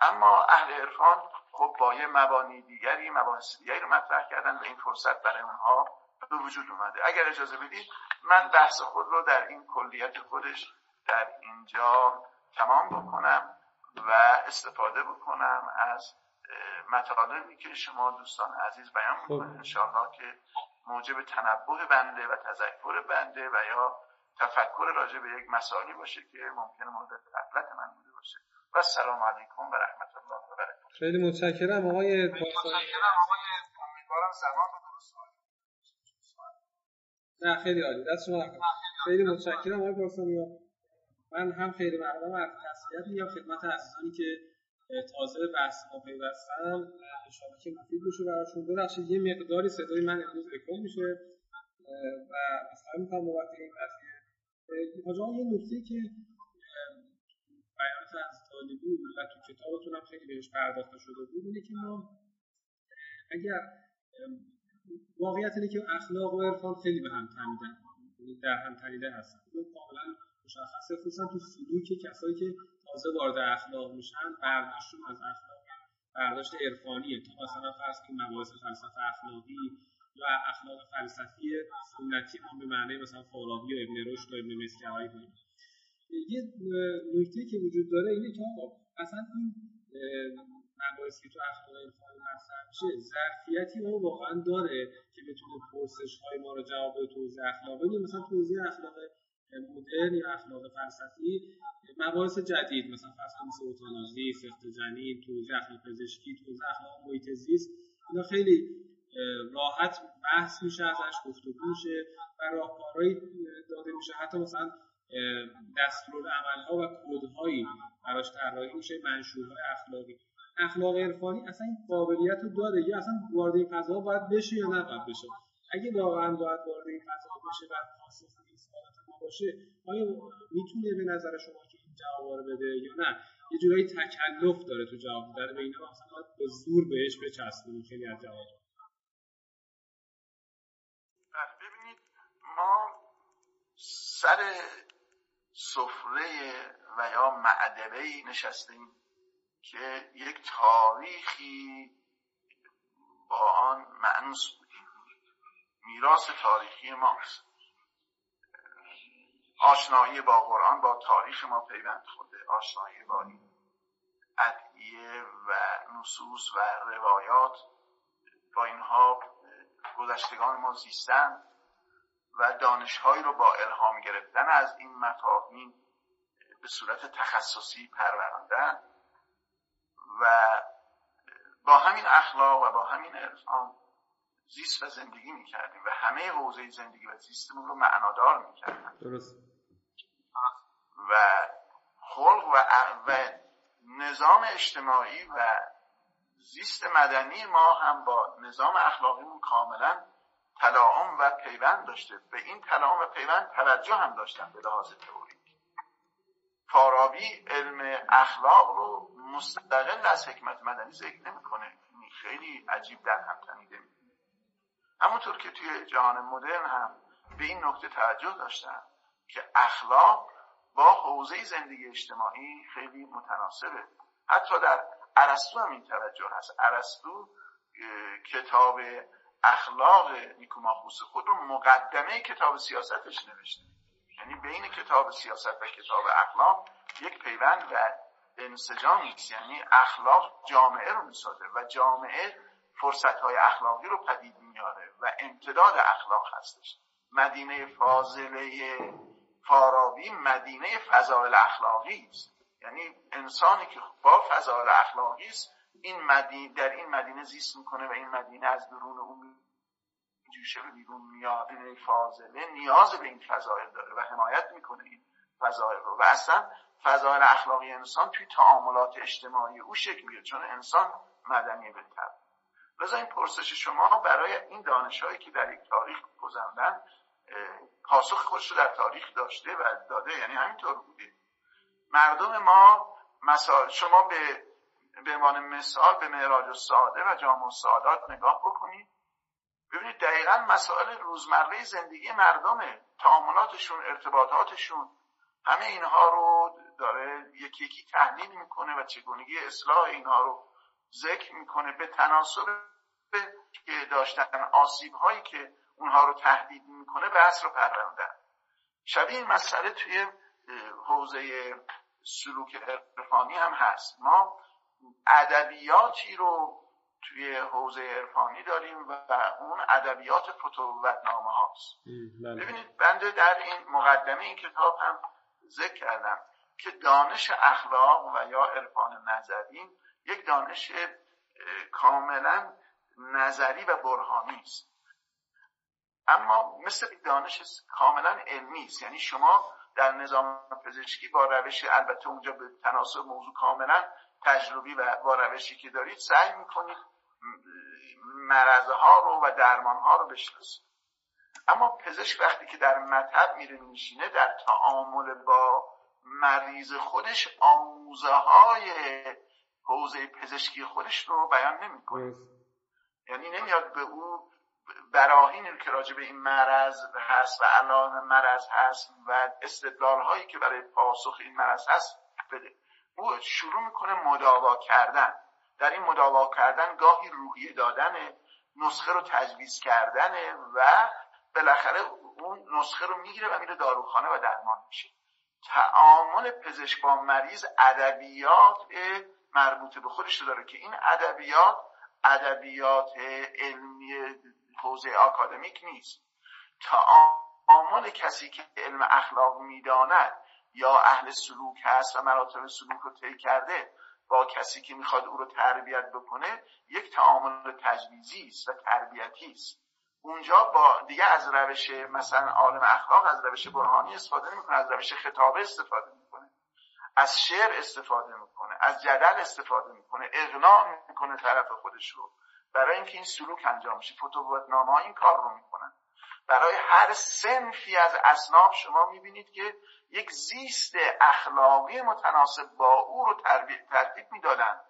اما اهل عرفان خب با یه مبانی دیگری مباحث دیگری رو مطرح کردن و این فرصت برای اونها به وجود اومده. اگر اجازه بدید من بحث خود رو در این کلیت خودش در اینجا تمام بکنم و استفاده بکنم از مطالبی که شما دوستان عزیز بیان خب. می‌کنید انشاءالله که موجب تنبه بنده و تذکر بنده و یا تفکر راجع به یک مسائلی باشه که ممکنه مورد غفلت من بوده باشه. و السلام علیکم و رحمت الله و برکاته. خیلی متشکرم آقای پارسانی امیدوارم زمان نه خیلی عالی. دست شما. خیلی متشکرم آقای پارسانی من هم خیلی ممنونم از تسلیت میگم. خدمت عزیزانی که تازه به بحث ما پیوستن. انشاءالله که مفید بشه براشون. ببخشید یه مقداری صدای من امروز اکو میشه. و اصلا می‌کنم بابت این قضیه. اه، حاج آقا، یه نکته که بیانات از طالبی بود و تو کتابتون هم خیلی بهش پرداخته شده بود اینه که ما اگر واقعیت اینه که اخلاق و عرفان خیلی به هم تنیدن یعنی در هم تنیده هستن. کاملا مشخصه خصوصا تو سلوک کسایی که تازه وارد اخلاق میشن برداشتشون از اخلاق برداشت عرفانیه. تا مثلا فرض کنیم مباحث فلسفه اخلاقی یا اخلاق فلسفی سنتی ما به معنی مثلا فارابی و ابن رشد و ابن مسکوی داریم یه نکته که وجود داره اینه که اصلا این مباحثی که تو اخلاق عرفانی ظرفیتی اون واقعا داره که بتونه پرسش های ما رو جواب بده تو حوزه اخلاق. بدیم مثلا تو حوزه اخلاق مدرن یا اخلاق فلسفی مباحث جدید مثلا کنید مثل اوتانازی سخت جنین تو اخلاق پزشکی تو اخلاق محیط زیست اینا خیلی راحت بحث میشه ازش گفتگو میشه و راهکارهایی اه، داده میشه. حتی مثلا دستورالعملها و کدهایی براش طراحی میشه منشورهای اخلاقی. اخلاق عرفانی اصلا این قابلیت رو داره. یا اصلا وارد این فضا باید بشه یا نباید بشه؟ اگه واقعا باید وارد این فضا بشه و خاصیت این سوالات ما باشه آیا می‌تونه به نظر شما که این جواب رو بده یا نه؟ یه جورایی تکلف داره تو جواب داره به اینا. باید به زور بهش بچسبونیم خیلی از جواب بله ببینید ما سر سفره و یا معدبه نشستیم. که یک تاریخی با آن معنوس میراث تاریخی ماست. آشنایی با قرآن با تاریخ ما پیوند خورده. آشنایی با این ادعیه و نصوص و روایات با اینها گذشتگان ما زیستن و دانشهایی رو با الهام گرفتن از این مفاهیم به صورت تخصصی پروراندن. و با همین اخلاق و با همین عرفان زیست و زندگی می‌کردیم و همه حوزه زندگی و زیستمون رو معنادار می‌کردن درست. و خلق و, و نظام اجتماعی و زیست مدنی ما هم با نظام اخلاقیمون کاملا تلاعم و پیوند داشته. به این تلاعم و پیوند توجه هم داشتن به لحاظ تئوریک فارابی علم اخلاق رو مستقل از حکمت مدنی ذکر نمی‌کنه. خیلی عجیب در هم تنیده. همونطور که توی جهان مدرن هم به این نکته توجه داشتن که اخلاق با حوزه زندگی اجتماعی خیلی متناسبه. حتی در ارسطو هم این توجه هست. ارسطو کتاب اخلاق نیکوماخوس خود رو مقدمه کتاب سیاستش نوشته. یعنی بین کتاب سیاست و کتاب اخلاق یک پیوند و انسجام نیست. یعنی اخلاق جامعه رو می‌سازه و جامعه فرصت های اخلاقی رو پدید میاره و امتداد اخلاق هستش. مدینه فاضله فارابی مدینه فضائل اخلاقی است. یعنی انسانی که با فضائل اخلاقی است این مدینه در این مدینه زیست می‌کنه و این مدینه از درون اون جوشه به بیرون میاد فاضله نیاز به این فضایل داره و حمایت می‌کنه این فضایل رو. و اصلا فضایل اخلاقی انسان توی تعاملات اجتماعی او شکل می‌گیره چون انسان مدنی به لذا این پرسش شما برای این دانشهایی که در یک تاریخ گذراندن پاسخ خودش رو در تاریخ داشته و داده یعنی همینطور بوده. مردم ما مثال شما به به عنوان مثال به معراج ساده و جامع سعادات نگاه بکنید. ببینید دقیقا مسائل روزمره زندگی مردمه تعاملاتشون ارتباطاتشون. همه اینها رو داره یکی یکی تحلیل می‌کنه و چگونگی اصلاح اینها رو ذکر می‌کنه به تناسب که داشتن آسیب هایی که اونها رو تهدید می‌کنه بحث رو پروندن شبیه این مسئله توی حوزه سلوک عرفانی هم هست. ما ادبیاتی رو توی حوزه عرفانی داریم و اون ادبیات نامه هاست. بله. ببینید بنده در این مقدمه این کتاب هم ذکر کردم که دانش اخلاق و یا عرفان نظری یک دانش کاملا نظری و برهانی است. اما مثل دانش کاملا علمی است. یعنی شما در نظام پزشکی با روش البته اونجا به تناسب موضوع کاملا تجربی و با روشی که دارید سعی می‌کنید مرضها رو و درمانها رو بشناسید. اما پزشک وقتی که در مطب میره میشینه در تعامل با مریض خودش آموزه های حوزه پزشکی خودش رو بیان نمی‌کنه. یعنی نمیاد به او براهین که راجع به این مرض هست و علائم مرض هست و استدلال هایی که برای پاسخ این مرض هست بده. شروع می‌کنه مداوا کردن. در این مداوا کردن گاهی روحیه دادن نسخه رو تجویز کردن و بالاخره اون نسخه رو می‌گیره و میره داروخانه و درمان میشه. تعامل پزشک با مریض ادبیات مربوط به خودش داره که این ادبیات ادبیات علمی حوزه آکادمیک نیست. تعامل کسی که علم اخلاق می‌داند یا اهل سلوک هست و مراتب سلوک رو طی کرده با کسی که می‌خواد او رو تربیت بکنه یک تعامل تجویزی است و تربیتی است. اونجا با دیگه از روش مثلا عالم اخلاق از روش برهانی استفاده می‌کنه از روش خطابه استفاده می‌کنه. از شعر استفاده می‌کنه از جدل استفاده می‌کنه اقناع می‌کنه طرف خودش رو. برای اینکه این سلوک انجام میشه نامه ها این کار رو می‌کنن. برای هر سنفی از اصناف شما می‌بینید که یک زیست اخلاقی متناسب با او رو ترتیب می‌دادن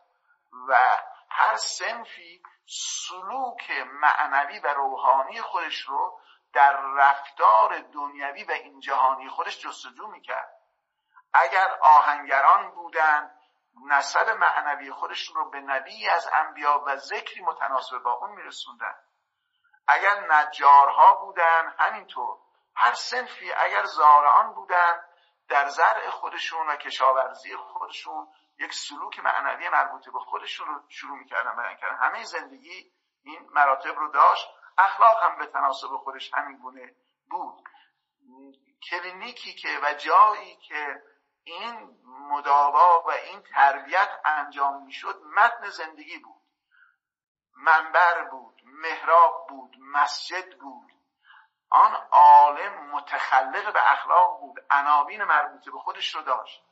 و هر سنفی سلوک معنوی و روحانی خودش رو در رفتار دنیوی و این جهانی خودش جستجو می‌کرد. اگر آهنگران بودند نسب معنوی خودشون رو به نبی از انبیا و ذکری متناسب با اون میرسوندن. اگر نجارها بودن همینطور. هر سنفی اگر زارعان بودن در زرع خودشون و کشاورزی خودشون یک سلوک معنوی مربوط به خودشون رو شروع می‌کردن بیان کردن. همه زندگی این مراتب رو داشت. اخلاق هم به تناسب خودش همین گونه بود. کلینیکی که و جایی که این مداوا و این تربیت انجام می‌شد متن زندگی بود. منبر بود محراب بود مسجد بود. آن عالم متخلق به اخلاق بود عناوین مربوطه به خودش رو داشت.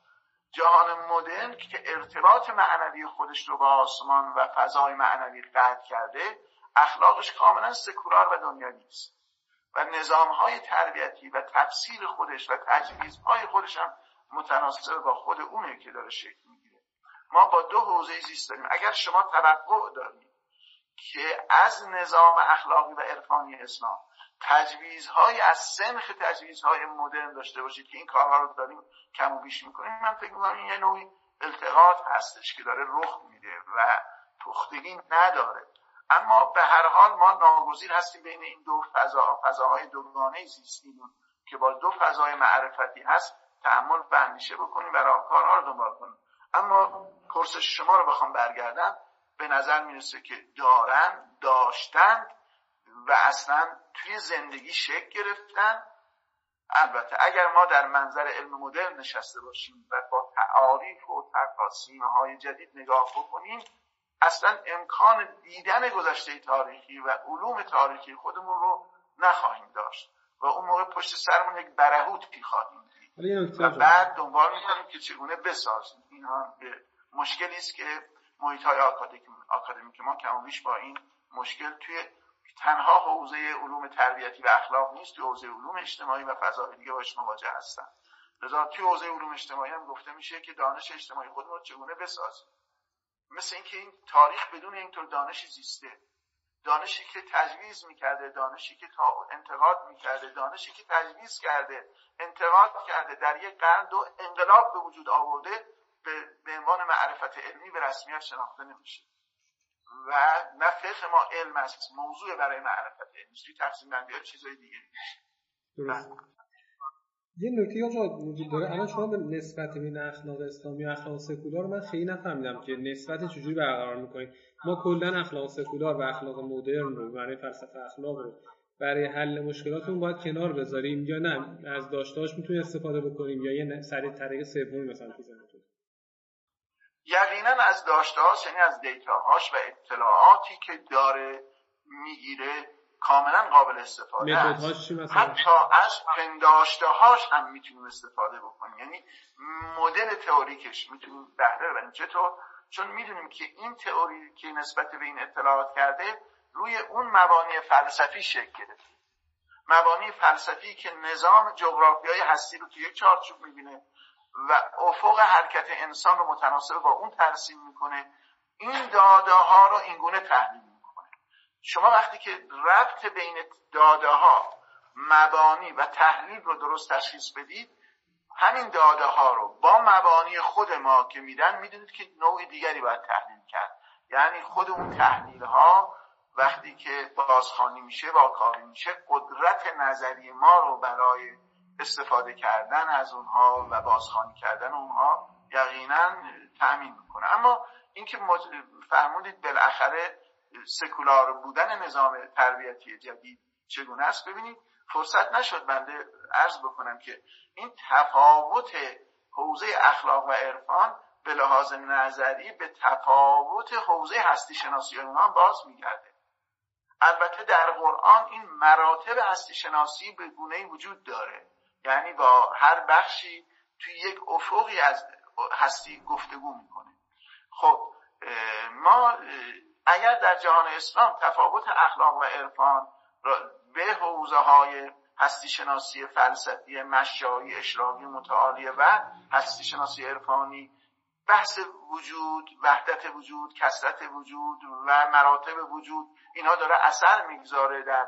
جهان مدرن که ارتباط معنوی خودش رو با آسمان و فضای معنوی قطع کرده اخلاقش کاملا سکولار و دنیوی است. و نظام های تربیتی و تفسیر خودش و تجویزهای خودش هم متناسب با خود اونه که داره شکل می‌گیره. ما با دو حوزه زیست داریم. اگر شما توقع دارید که از نظام اخلاقی و عرفانی اسلام تجویزهای از سنخ تجویزهای مدرن داشته باشید که این کارها رو داریم کم و بیش می‌کنیم. من فکر می‌کنم این یه نوعی التقاط هستش که داره رخ میده و پختگی نداره. اما به هر حال ما ناگزیر هستیم بین این دو فضا فضاهای دوگانه زیستیم که با دو فضای معرفتی هست تحمل و اندیشه بکنیم و راهکارها رو دنبال کنیم. اما پرسش شما رو بخوام برگردم. به نظر می‌رسه که دارن داشتند و اصلا توی زندگی شکل گرفتن. البته اگر ما در منظر علم مدرن نشسته باشیم و با تعاریف و تقاسیم های جدید نگاه بکنیم اصلا امکان دیدن گذشته تاریخی و علوم تاریخی خودمون رو نخواهیم داشت و اون موقع پشت سرمون یک برهوتی خواهیم دید. و بعد دنبال می‌کنیم که چگونه بسازیم. این هم به مشکلی است که محیط های آکادمیک ما کمابیش با این مشکل توی تنها حوزه علوم تربیتی و اخلاق نیست توی حوزه علوم اجتماعی و فضای دیگه باش مواجه هستن. لذا توی حوزه علوم اجتماعی هم گفته میشه که دانش اجتماعی خودمون چگونه بسازیم؟ مثل اینکه این تاریخ بدون اینطور دانش زیسته. دانشی که تجویز می‌کرده دانشی که تا انتقاد می‌کرده دانشی که تجویز کرده انتقاد کرده در یک قرن دو انقلاب به وجود آورده به عنوان معرفت علمی به رسمیت شناخته نمیشه. و نه فقه ما علم است موضوع برای معرفت علمی تقسیم بندی چیزای دیگه. درست. یه نکته آقا وجود داره. الان شما به نسبت بین اخلاق اسلامی و اخلاق سکولار من خیلی نفهمیدم که نسبت چجوری برقرار می‌کنید ما کلا اخلاق سکولار و اخلاق مدرن رو برای فلسفه اخلاق رو برای حل مشکلاتمون باید کنار بذاریم یا نه؟ از داشتهاش می‌تونیم استفاده بکنیم یا یه سری طریق سومی مثلا تو یقینا از داشتهاش یعنی از دیتاهاش و اطلاعاتی که داره می‌گیره کاملا قابل استفاده است. حتی از پنداشتهاش هم می‌تونیم استفاده بکنیم. یعنی مدل تئوریکش می‌تونیم بهره ببریم. چطور؟ چون می‌دونیم که این تئوری که نسبت به این اطلاعات کرده روی اون مبانی فلسفی شکل گرفته. مبانی فلسفی که نظام جغرافیای هستی رو توی یک چارچوب می‌بینه. و افق حرکت انسان رو متناسب با اون ترسیم می‌کنه این داده ها رو اینگونه تحلیل می‌کنه. شما وقتی که ربط بین داده ها مبانی و تحلیل رو درست تشخیص بدید همین داده ها رو با مبانی خود ما که میدن می‌دونید که نوع دیگری باید تحلیل کرد. یعنی خود اون تحلیل ها وقتی که بازخوانی میشه با کاری میشه قدرت نظری ما رو برای استفاده کردن از اونها و بازخوانی کردن اونها یقینا تأمین می‌کنه. اما اینکه فرمودید بالاخره سکولار بودن نظام تربیتی جدید چگونه است ببینید فرصت نشد بنده عرض بکنم که این تفاوت حوزه اخلاق و عرفان به لحاظ نظری به تفاوت حوزه هستی شناسی اونها باز میگرده. البته در قرآن این مراتب هستی شناسی به گونه وجود داره. یعنی با هر بخشی توی یک افقی از هستی گفتگو می‌کنه. خب ما اگر در جهان اسلام تفاوت اخلاق و عرفان به حوزه های هستی شناسی فلسفی مشایی اشراقی متعالیه و هستی شناسی عرفانی بحث وجود وحدت وجود کسرت وجود و مراتب وجود اینها داره اثر می‌گذاره در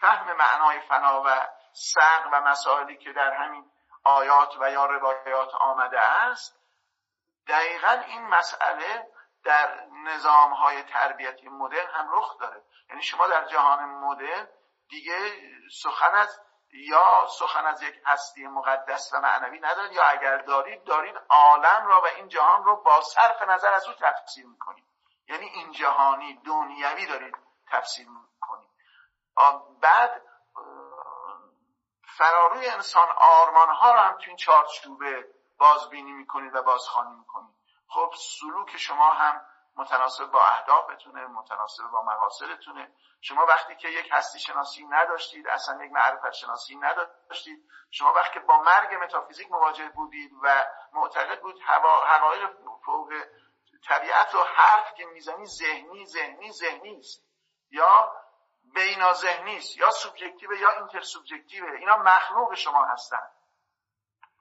فهم معنای فنا و سق و مسائلی که در همین آیات و یا روایات آمده است دقیقا این مسئله در نظام های تربیتی مدرن هم رخ داره. یعنی شما در جهان مدرن دیگه سخن از یا سخن از یک هستی مقدس و معنوی ندارید یا اگر دارید دارید عالم را و این جهان رو با صرف نظر از او تفسیر می‌کنید. یعنی این جهانی دنیوی دارید تفسیر می‌کنید. بعد فراروی انسان آرمان ها رو هم تو این چارچوبه بازبینی می‌کنید و بازخوانی می‌کنید. خب سلوک شما هم متناسب با اهدافتونه متناسب با مقاصدتونه. شما وقتی که یک هستی شناسی نداشتید اصلا یک معرفت شناسی نداشتید شما وقتی با مرگ متافیزیک مواجه بودید و معتقد بود حقایق فوق طبیعت رو حرف که می‌زنی ذهنی ذهنی ذهنی است. یا بینا ذهنی است یا سوبژکتیو یا اینتر سوبژکتیو اینا مخلوق شما هستن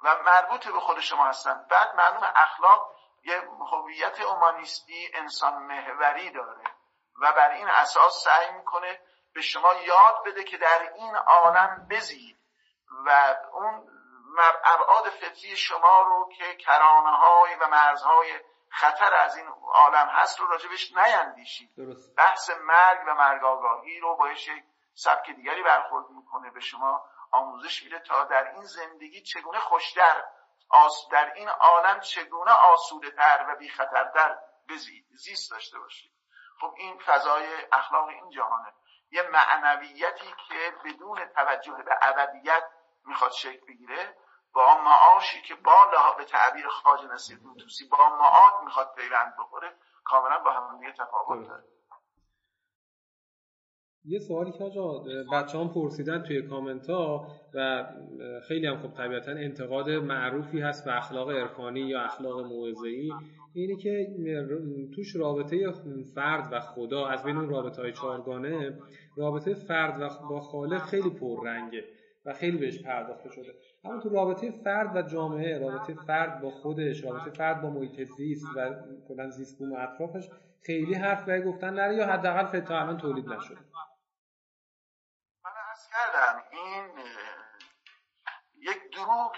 و مربوط به خود شما هستن. بعد معلوم اخلاق یه هویت اومانیستی انسان محوری داره و بر این اساس سعی می‌کنه به شما یاد بده که در این عالم بزید و اون ابعاد فطری شما رو که کرانه های و مرزهای خطر از این عالم هست رو راجبش نیندیشید. بحث مرگ و مرگ آگاهی رو با یک سبک دیگری برخورد می‌کنه. به شما آموزش میده تا در این زندگی چگونه خوشتر در این عالم چگونه آسوده تر و بی خطرتر زیست داشته باشید. خب این فضای اخلاق این جهانه. یه معنویتی که بدون توجه به ابدیت می‌خواد شکل بگیره با معاشی که با به تعبیر خاج نصیر دوسی با معاد می‌خواد پیوند بخوره کاملا با هم دیگه تفاوت داره. یه سوالی که آجا بچه هم پرسیدن توی کامنت ها و خیلی هم خب طبیعتا انتقاد معروفی هست به اخلاق عرفانی یا اخلاق موعظه‌ای اینه که توش رابطه فرد و خدا از بین اون رابطه های چهارگانه رابطه فرد و با خالق خیلی پررنگه. و خیلی بهش پرداخته شده. اما تو رابطه فرد و جامعه رابطه فرد با خودش رابطه فرد با محیط زیست و کلا زیست بوم اطرافش خیلی حرف به گفتن نره یا حداقل تا الان تولید نشده. من عرض کردم این یک دروغ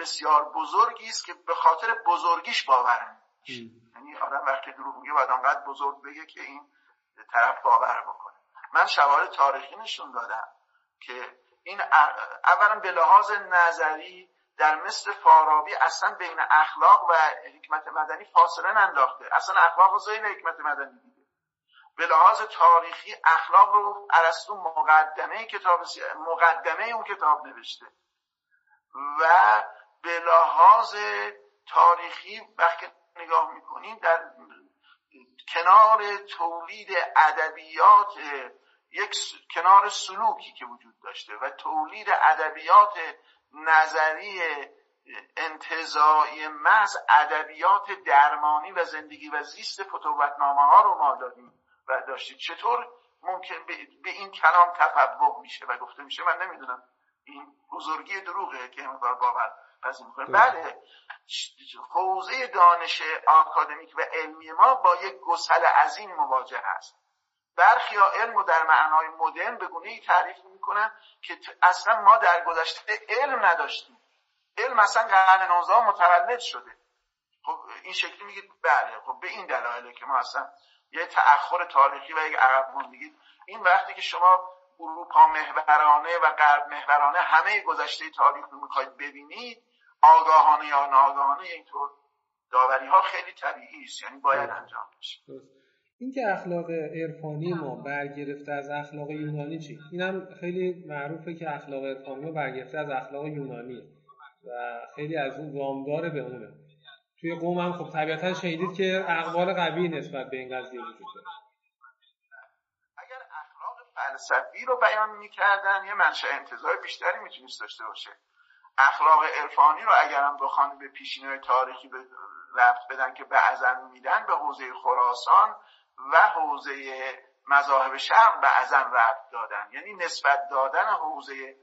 بسیار بزرگی است که به خاطر بزرگیش باور یعنی آدم وقتی دروغ میگه باید انقدر بزرگ بگه که این طرف باور بکنه. من شواهد تاریخی نشون دادم که این اولا به لحاظ نظری در مثل فارابی اصلا بین اخلاق و حکمت مدنی فاصله ننداخته. اصلا اخلاق زیر حکمت مدنی دیده به لحاظ تاریخی اخلاق رو ارسطو مقدمه کتاب مقدمه اون کتاب نوشته. و به لحاظ تاریخی وقتی نگاه می‌کنیم در کنار تولید ادبیات یک کنار سلوکی که وجود داشته و تولید ادبیات نظری انتظایی محض ادبیات درمانی و زندگی و زیست فتوبتنامه ها رو ما داریم و داشتیم. چطور ممکن به این کلام تفوق میشه و گفته میشه؟ من نمی‌دونم. این بزرگی دروغه که مقدار باور پذیر می‌کنه. بله. حوزه دانش آکادمیک و علمی ما با یک گسل عظیم مواجه هست. برخی ها علم رو در معنای مدرن به گونه ای تعریف می‌کنن که اصلا ما در گذشته علم نداشتیم. علم اصلا قرن 19 متولد شده. خب این شکلی میگید؟ بله. خب به این دلایله که ما اصلا یه تأخر تاریخی و یک عقب موندگی. این وقتی که شما اروپا محورانه و غرب محورانه همه گذشته تاریخ رو می‌خواید ببینید آگاهانه یا ناآگاهانه اینطور داوری ها خیلی طبیعی است. یعنی باید انجام بشه. اینکه اخلاق عرفانی ما برگرفته از اخلاق یونانی چی؟ اینم خیلی معروفه که اخلاق عرفانی ما برگرفته از اخلاق یونانی. و خیلی از اون وامدار به اونه. توی قوم هم خب طبیعتا شنیدید که اقوال قوی نسبت به این قضیه وجود داره. اگر اخلاق فلسفی رو بیان می‌کردن یه منشأ انتظار بیشتری می‌تونست داشته باشه. اخلاق عرفانی رو اگر هم بخوان به پیشینه تاریخی رفت بدن که به ازن میدن به حوزه خراسان و حوزه مذاهب شرق به ازن رفت دادن. یعنی نسبت دادن حوزه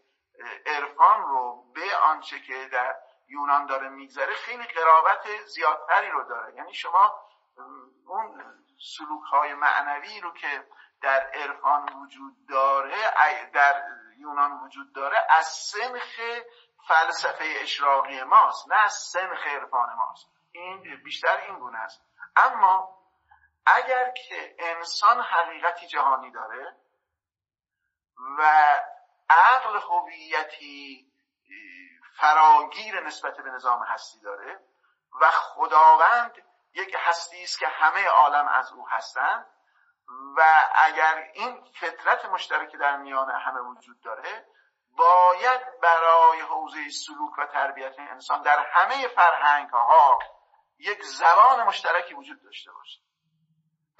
عرفان رو به آنچه که در یونان داره میگذره خیلی قرابت زیادتری رو داره. یعنی شما اون سلوک های معنوی رو که در عرفان وجود داره در یونان وجود داره از سنخ فلسفه اشراقی ماست نه از سنخ عرفان ماست. این بیشتر این گونه است. اما اگر که انسان حقیقتی جهانی داره و عقل هویتی فراگیر نسبت به نظام هستی داره و خداوند یک هستی است که همه عالم از او هستند و اگر این فطرت مشترکی در میان همه وجود داره باید برای حوزه سلوک و تربیت انسان در همه فرهنگ ها یک زبان مشترکی وجود داشته باشه.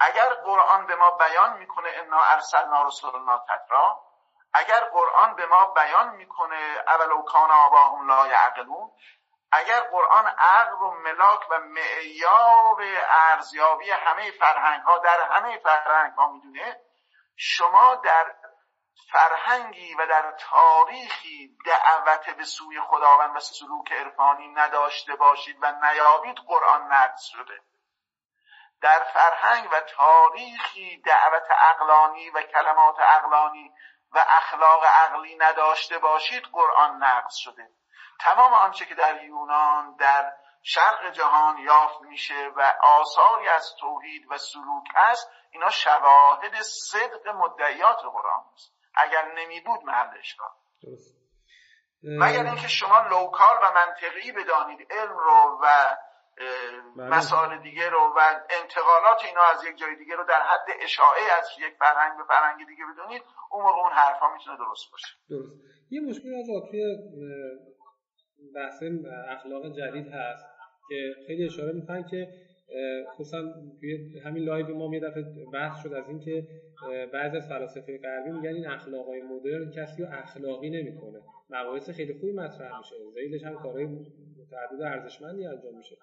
اگر قرآن به ما بیان می‌کنه انا ارسلنا رسولنا تترا اگر قرآن به ما بیان می‌کنه اولو کان آباهم لا یعقلون اگر قرآن عقل و ملاک و معیار ارزیابی همه فرهنگ ها در همه فرهنگ ها می‌دونه شما در فرهنگی و در تاریخی دعوت به سوی خداوند و سلوک عرفانی نداشته باشید و نیابید قرآن نقص شده. در فرهنگ و تاریخی دعوت اقلانی و کلمات اقلانی و اخلاق عقلی نداشته باشید قرآن نقص شده. تمام آنچه که در یونان در شرق جهان یافت میشه و آثاری از توحید و سلوک است اینا شواهد صدق مدعیات قرآن است. اگر نمی بود محل اشکال. مگر اینکه شما لوکال و منطقی بدانید علم رو و. مسائل دیگه رو و انتقالات اینا از یک جای دیگه رو در حد اشاعه از یک فرهنگ به فرهنگ دیگه بدونید اون موقع اون حرفا می‌تونه درست باشه. درست. یه مشکل از توی بحث اخلاق جدید هست که خیلی اشاره می‌کنن که خصوصا توی همین live ما یه دفعه بحث شد از اینکه بعضی از فلاسفه غربی میگن این اخلاقای مدرن کسی رو اخلاقی نمی‌کنه. مباحث خیلی خوبی مطرح میشه. ضدش هم کارهای متعدد ارزشمندی انجام میشه.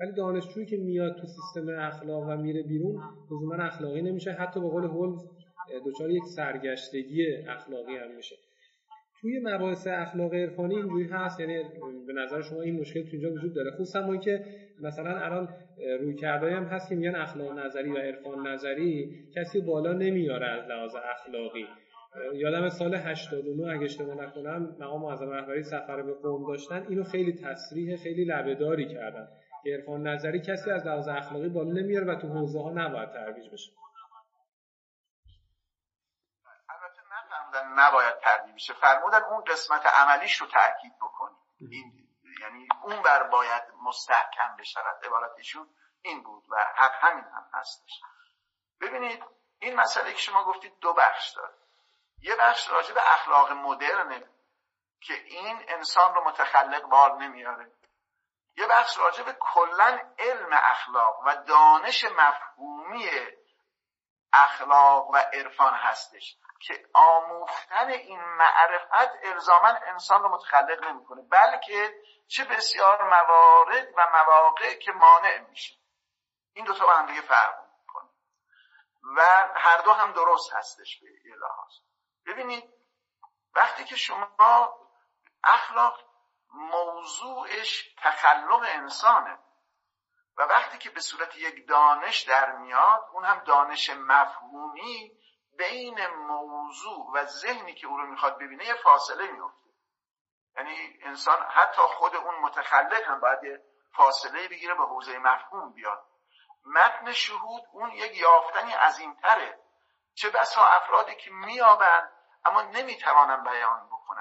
ولی دانشجویی که میاد تو سیستم اخلاق و میره بیرون لزوما اخلاقی نمیشه. حتی به قول هولمز دچار یک سرگشتگی اخلاقی هم میشه. توی مباحث اخلاق عرفانی اینجوری هست یعنی به نظر شما این مشکل تو اینجا وجود داره. خصوصا ما که مثلا الان روی کردایی هم هست که میگن اخلاق نظری و عرفان نظری کسی بالا نمیاره از لحاظ اخلاقی. یادم سال 89 اگه اشتباه نکنم مقام معظم رهبری سفر به قوم داشتن. اینو خیلی تصریح خیلی لبهداری کردن. عرفان نظری کسی از لحاظ اخلاقی بالا نمیاره و تو حوزه ها نباید ترویج بشه. نباید تردید بشه. فرمودن اون قسمت عملیش رو تاکید بکنی. این یعنی اون بر باید مستحکم بشود. عبارتشون این بود و حق همین هم هستش. ببینید این مسئله که شما گفتید دو بخش داره. یه بخش راجع به اخلاق مدرنه که این انسان رو متخلق بار نمیاره. یه بخش راجع به کلا علم اخلاق و دانش مفهومی اخلاق و عرفان هستش که آموختن این معرفت الزاما انسان رو متخلق نمی‌کنه بلکه چه بسیار موارد و مواقع که مانع میشه. این دوتا با هم دیگه فرق می‌کنه. و هر دو هم درست هستش به لحاظ. ببینید وقتی که شما اخلاق موضوعش تخلق انسانه. و وقتی که به صورت یک دانش در میاد اون هم دانش مفهومی بین موضوع و ذهنی که او رو می‌خواد ببینه یه فاصله میفته. یعنی انسان حتی خود اون متخلق هم باید فاصله بگیره به حوزه مفهوم بیاد. متن شهود اون یک یافتنی عظیمتره. چه بسا افرادی که میابند اما نمی‌توانند بیان بکنن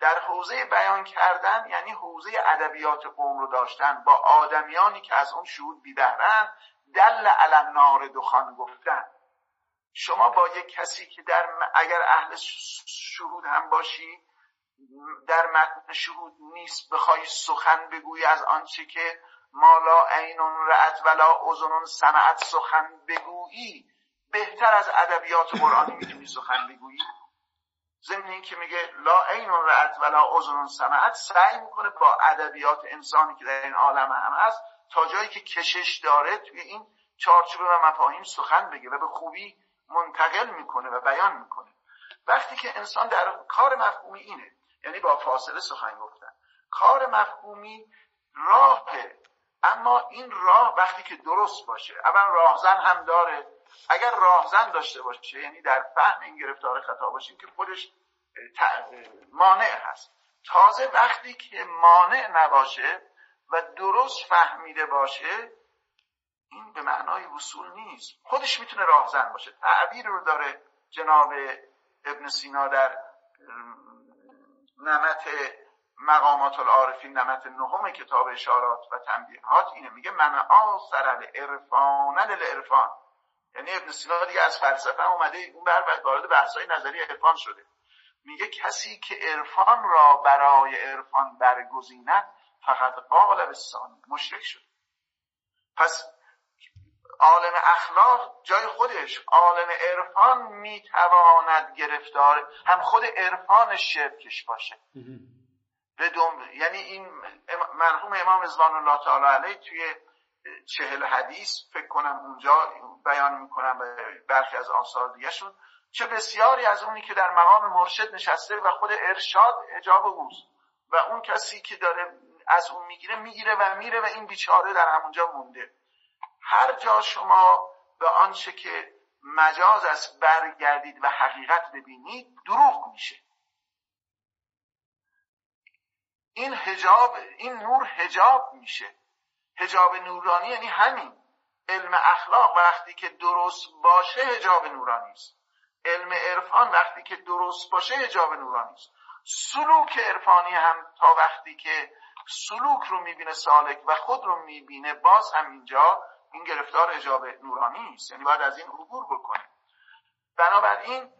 در حوزه بیان کردن یعنی حوزه ادبیات قوم رو داشتن با آدمیانی که از اون شهود بیدهرن دل علم نار دخان گفتن. شما با یک کسی که در اگر اهل شهود هم باشی در متن شهود نیست بخوای سخن بگویی از آنچه که مالا عین رعت ولا اذن سمعت سخن بگویی بهتر از ادبیات قرآنی می‌تونی سخن بگویی؟ ضمن که میگه لا عین رعت ولا اذن سمعت سعی می‌کنه با ادبیات انسانی که در این عالم هم هست تا جایی که کشش داره توی این چارچوب و مفاهیم سخن بگه و به خوبی منتقل می‌کنه و بیان می‌کنه. وقتی که انسان در کار مفهومی اینه یعنی با فاصله سخن گفتن کار مفهومی راهه اما این راه وقتی که درست باشه اول راهزن هم داره اگر راهزن داشته باشه یعنی در فهم این گرفتار خطا باشیم که خودش مانع هست. تازه وقتی که مانع نباشه و درست فهمیده باشه این به معنای وصول نیست. خودش می‌تونه راهزن باشه. تعبیر رو داره جناب ابن سینا در نمت مقامات العارفین نمت نهم کتاب اشارات و تنبیهات اینه. میگه من آثر العرفان للعرفان. یعنی ابن سینا دیگه از فلسفه اومده اون بر وارد بحثای نظری عرفان شده. میگه کسی که عرفان را برای عرفان برگزیند فقط قال به مشرک شد. پس عالم اخلاق جای خودش. عالم عرفان می‌تواند گرفتار هم خود عرفان شرکش باشه. بدون یعنی این مرحوم امام رضوان الله تعالی علیه توی چهل حدیث فکر کنم اونجا بیان می‌کنم برخی از آثار دیگه شون چه بسیاری از اونی که در مقام مرشد نشسته و خود ارشاد اجاب اوست و اون کسی که داره از اون می‌گیره می‌گیره و میره و این بیچاره در همونجا مونده. هر جا شما به آنچه که مجاز است برگردید و حقیقت ببینید دروغ میشه. این هجاب این نور هجاب میشه. هجاب نورانی یعنی همین. علم اخلاق وقتی که درست باشه هجاب نورانی است. علم عرفان وقتی که درست باشه هجاب نورانی است. سلوک عرفانی هم تا وقتی که سلوک رو می‌بینه سالک و خود رو می‌بینه باز هم اینجا این گرفتار اجاب نورانی است. یعنی باید از این عبور بکنه بنابراین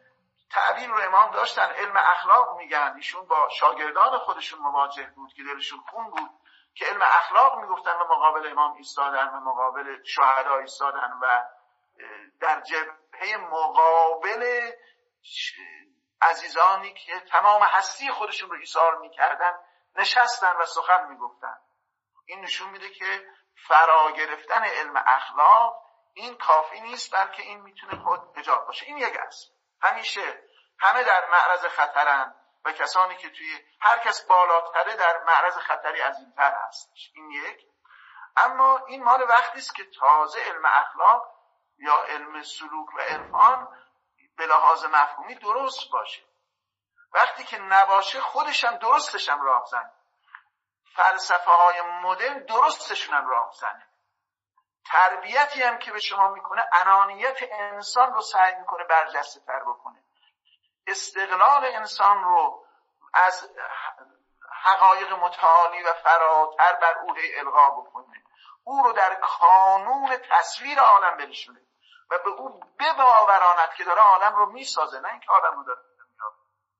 تعبیر رو امام داشتن علم اخلاق میگن. ایشون با شاگردان خودشون مواجه بود که دلشون خون بود. که علم اخلاق می‌گفتن و مقابل امام ایستادن و مقابل شهدا ایستادن و در جبهه مقابل عزیزانی که تمام هستی خودشون رو ایثار می‌کردن نشستن و سخن می‌گفتن. این نشون میده که فرا گرفتن علم اخلاق این کافی نیست بلکه این می‌تونه خود اجاب باشه. این یک است. همیشه همه در معرض خطرن. و کسانی که توی هر کس بالاتره در معرض خطری از این تر هستش. این یک. اما این مال وقتی است که تازه علم اخلاق یا علم سلوک و عرفان به لحاظ مفهومی درست باشه. وقتی که نباشه خودشم درستشم راه زن فلسفه های مدرن درستشونم راه زنه. تربیتی هم که به شما می‌کنه انانیت انسان رو سعی می‌کنه برجسته تر بکنه. استقلال انسان رو از حقایق متعالی و فراتر بر او القا بکنه. او رو در کانون تصویر عالم بنشونه و به او بباوراند که داره عالم رو می‌سازه نه اینکه عالم رو داره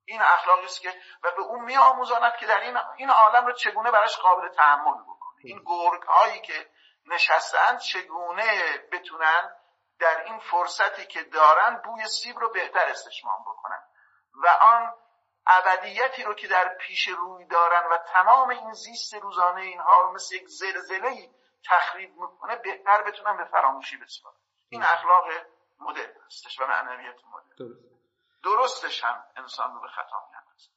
این اخلاقی است که و به او میآموزاند که در این این عالم رو چگونه براش قابل تحمل بکنه. این گرگ هایی که نشستن چگونه بتونن در این فرصتی که دارن بوی سیب رو بهتر استشمام بکنن. و آن ابدیتی رو که در پیش روی دارن و تمام این زیست روزانه اینها رو مثل یک زلزله تخریب می‌کنه بهتر بتونن به فراموشی بسپارن. این اخلاق مدل هستش و معنویت مدل درستش هم انسان رو به خطا میاندازه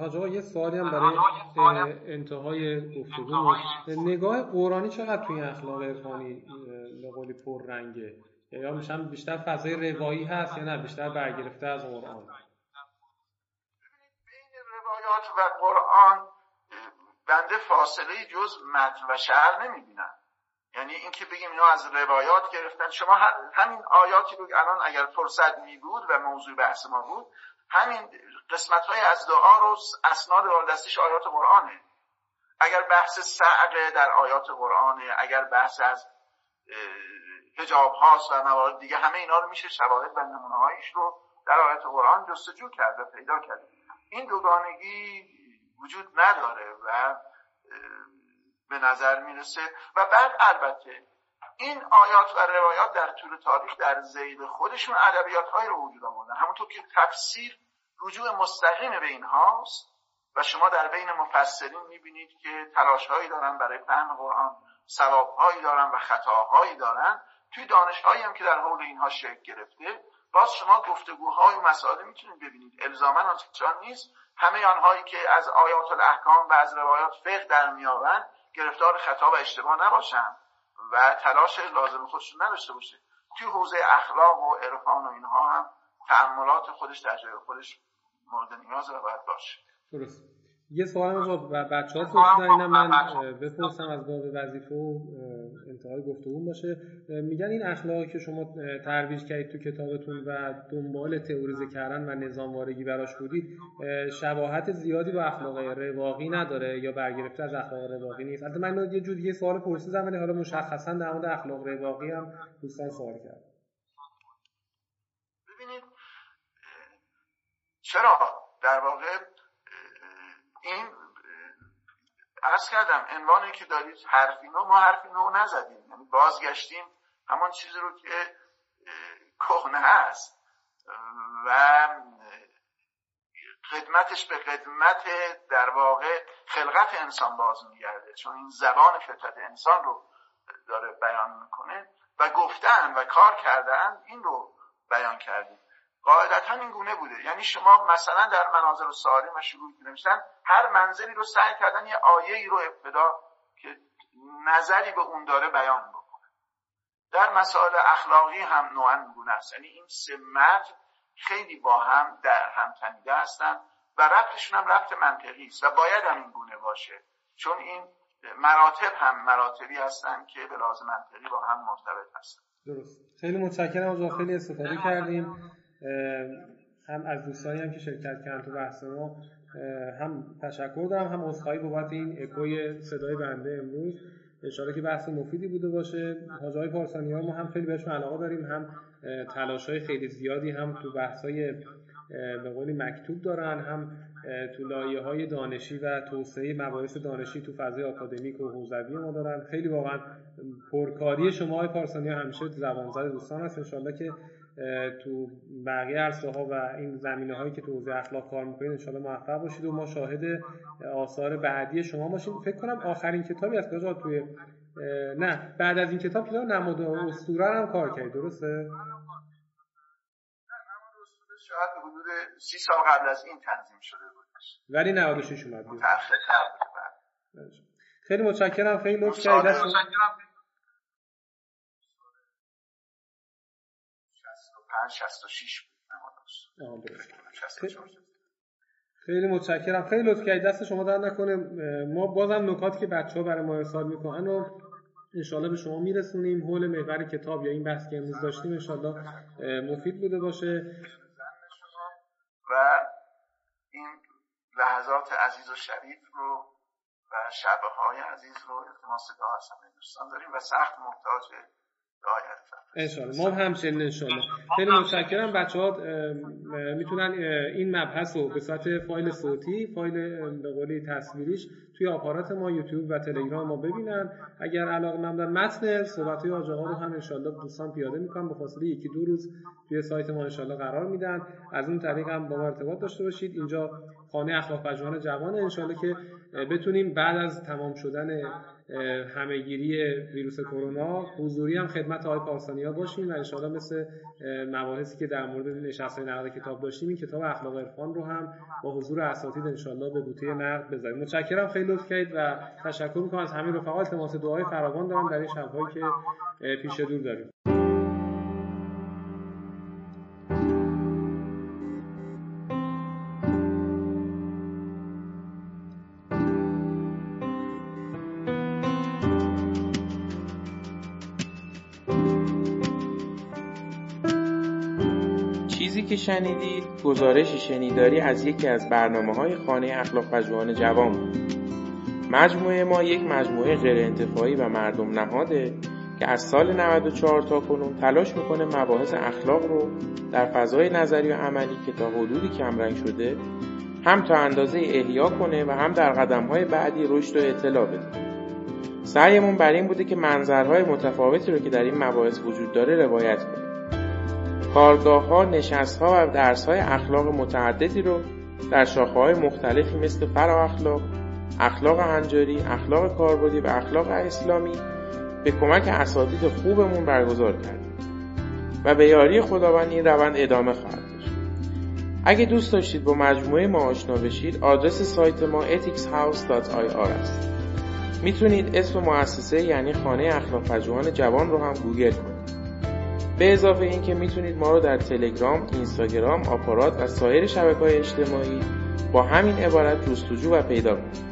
حاج یه سوالی هم برای انتهای گفتگو. نگاه قرآنی چقدر توی اخلاق عرفانی به پر رنگه یا میشم بیشتر فضای روایی هست یا نه؟ بیشتر برگرفته از قرآن. بین روایات و قرآن بنده فاصله جز متن و شعر نمی‌بینم. یعنی اینکه بگیم اینا از روایات گرفتن. شما همین آیاتی رو الان اگر فرصت می بود و موضوع بحث ما بود همین قسمت های از دعا رو اسناد دستش آیات قرآنه. اگر بحث سعقه در آیات قرآنه اگر بحث از هجاب هاست و موارد دیگه همه اینا رو میشه شواهد و نمونه رو در آیات قرآن جستجو کرده پیدا کرده این دوگانگی وجود نداره و به نظر می‌رسه. و بعد البته این آیات و روایات در طول تاریخ در زید خودشون ادبیات های رو وجود آوردن. همونطور که تفسیر رجوع مستقیم به اینهاست و شما در بین مفسرین می‌بینید که تلاش هایی دارن برای فهم قرآن ثواب هایی دارن و خطاهایی دارن. توی دانش هایی هم که در حول اینها شکل گرفته باز شما گفتگوهای و مسائل می‌تونید ببینید. الزاما آنچنان نیست. همه آنهایی که از آیات الاحکام و از روایات فقه در میابند گرفتار خطا و اشتباه نباشن و تلاش لازم خودشون نداشته باشه. توی حوزه اخلاق و عرفان و اینها هم تعملات خودش در جای خودش مورد نیاز و باید باشه. درست. یه سوال از بچه ها پرسیدن اینم من بپرسم از باب وظیفه و انتهای گفتگون باشه. میگن این اخلاقی که شما ترویج کردید تو کتابتون و دنبال تئوریزه کردن و نظاموارگی براش بودید شباهت زیادی با اخلاق رواقی نداره یا برگرفته از اخلاق رواقی نیست؟ البته من یه جوری یه سوال پرسیدم ولی حالا مشخصا در مورد اخلاق رواقی هم دوستان سوال کرد ببینید چرا در واقع این ارز کردم عنوانی که دارید حرفی نو ما حرفی نو نزدیم. یعنی بازگشتیم همان چیزی رو که کهنه هست. و خدمتش به خدمت در واقع خلقت انسان باز میگرده. چون این زبان فطرت انسان رو داره بیان می‌کنه. و گفتن و کار کردن این رو بیان کردیم. قاعدتا این گونه بوده. یعنی شما مثلا در مناظر و سالم و شروع نمیشتن هر منزلی رو سعی کردن یه آیه ای رو ابتدا که نظری به اون داره بیان بکنه. در مسائل اخلاقی هم نوعا گونه است. یعنی این سه متن خیلی با هم در هم تنیده هستن و ربطشون هم ربط منطقی است و باید هم این گونه باشه. چون این مراتب هم مراتبی هستن که به لازم منطقی با هم مرتبط هستن. درست. خیلی متشکرم از خیلی استفاده کردیم. هم از دوستانی هم که شرکت کردن تو بحث ما هم تشکر دارم هم عذرخواهی بابت این اکوی صدای بنده امروز. اشاره که بحث مفیدی بوده باشه. حاجای پارسانی ها ما هم خیلی بهشون علاقه داریم هم تلاش های خیلی زیادی هم تو بحث های به قولی مکتوب دارن هم تو لایه های دانشی و توسعه مباحث دانشی تو فضای آکادمیک و حوزوی ما دارن. خیلی واقعا پرکاری شما های پارسانی همیشه زبان زد دوستان هست انشالله که تو بقیه عرصه ها و این زمینه هایی که تو حوزه اخلاق کار می‌کنید انشالله موفق باشید و ما شاهد آثار بعدی شما باشیم. فکر کنم آخرین کتابی از کجا توی نه بعد از این کتاب کتاب نماد اسطوره هم کار کردید درسته؟ شاید حدود سی سال قبل از این تنظیم شده بود. ولی 96 اومد. خیلی متشکرم خیلی لطف کردید 66 بود خیلی متشکرم. خیلی لطف کردید دست شما در نکنه. ما بازم نکاتی که بچه ها برای ما ارسال می‌کنن و انشالله به شما میرسونیم. حول محور کتاب یا این بحث که امروز داشتیم انشالله مفید بوده باشه. و این لحظات عزیز و شریف رو و شبه های عزیز رو التماس دعا از همه دوستان داریم و سخت محتاج انشالله ما همچنین انشالله خیلی متشکرم. بچه ها می‌تونن این مبحث رو به صورت فایل صوتی فایل به قولی تصویریش توی آپارات ما یوتیوب و تلگرام ما ببینن. اگر علاقه من متن صحبت های آجاقا رو هم انشالله دوستان پیاده می‌کنن. به فاصله یکی دو روز توی سایت ما انشالله قرار میدن. از اون طریق هم با ما ارتباط داشته باشید. اینجا خانه اخلاق پژوهان جوان انشالله که بتونیم بعد از تمام شدن همهگیری ویروس کرونا. حضوری هم خدمت آقای پارسانی ها باشیم و انشاءالله مثل مباحثی که در مورد نشست نقد کتاب داشتیم این کتاب اخلاق عرفان رو هم با حضور اساتید انشاءالله به بوته نقد بذاریم متشکرم خیلی لطف کردید و تشکر می‌کنم از همین رفقا. التماس دعای فراوان دارم در این شبهایی که پیش دور داریم. شنیدید گزارش شنیداری از یکی از برنامه های خانه اخلاق پژوهان جوان بود. مجموعه ما یک مجموعه غیر انتفاعی و مردم نهاده که از سال 94 تا کنون تلاش می‌کنه مباحث اخلاق رو در فضای نظری و عملی که تا حدودی کمرنگ شده هم تا اندازه احیا کنه و هم در قدم های بعدی رشد و اطلاع بده. سعیمون بر این بوده که منظرهای متفاوتی رو که در این مباحث وجود داره روایت کنیم. کارگاه ها، نشست ها و درس های اخلاق متعددی رو در شاخه های مختلفی مثل فرا اخلاق، اخلاق هنجاری، اخلاق کاربردی و اخلاق اسلامی به کمک اساتید خوبمون برگزار کردیم و به یاری خداوند این روند ادامه خواهد داشت. اگه دوست داشتید با مجموعه ما آشنا بشید آدرس سایت ما ethicshouse.ir است. می‌تونید اسم مؤسسه یعنی خانه اخلاق پژوهان جوان رو هم گوگل کنید. به اضافه اینکه می‌تونید ما رو در تلگرام، اینستاگرام، آپارات و سایر شبکه های اجتماعی با همین عبارت جستجو و پیدا کنید.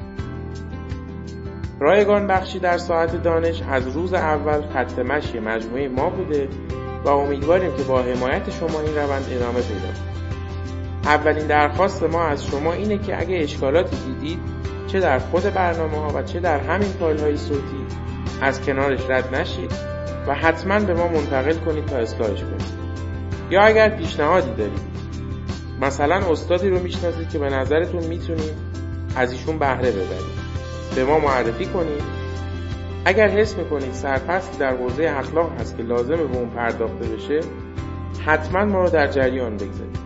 رایگان بخشی در ساعت دانش از روز اول خط مشی مجموعه ما بوده و امیدواریم که با حمایت شما این روند ادامه پیدا کنید. اولین درخواست ما از شما اینه که اگه اشکالاتی دیدید چه در خود برنامه ها و چه در همین فایل های صوتی از کنارش رد نشید و حتما به ما منتقل کنید تا اصلاحش کنید. یا اگر پیشنهادی دارید. مثلا استادی رو می‌شناسید که به نظرتون می‌تونید از ایشون بهره ببرید. به ما معرفی کنید. اگر حس می‌کنید سرپستی در حوزه اخلاق هست که لازمه به اون پرداخته بشه حتما ما رو در جریان بگذارید.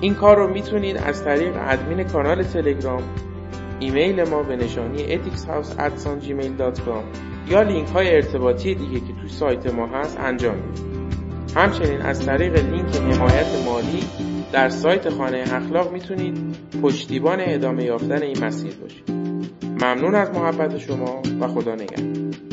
این کار رو می‌تونید از طریق ادمین کانال تلگرام ایمیل ما به نشانی ethicshouse@gmail.com یا لینک های ارتباطی دیگه که توی سایت ما هست انجام می‌دید همچنین از طریق لینک حمایت مالی در سایت خانه اخلاق می‌تونید پشتیبان ادامه یافتن این مسیر باشید. ممنون از محبت شما و خدا نگهدار.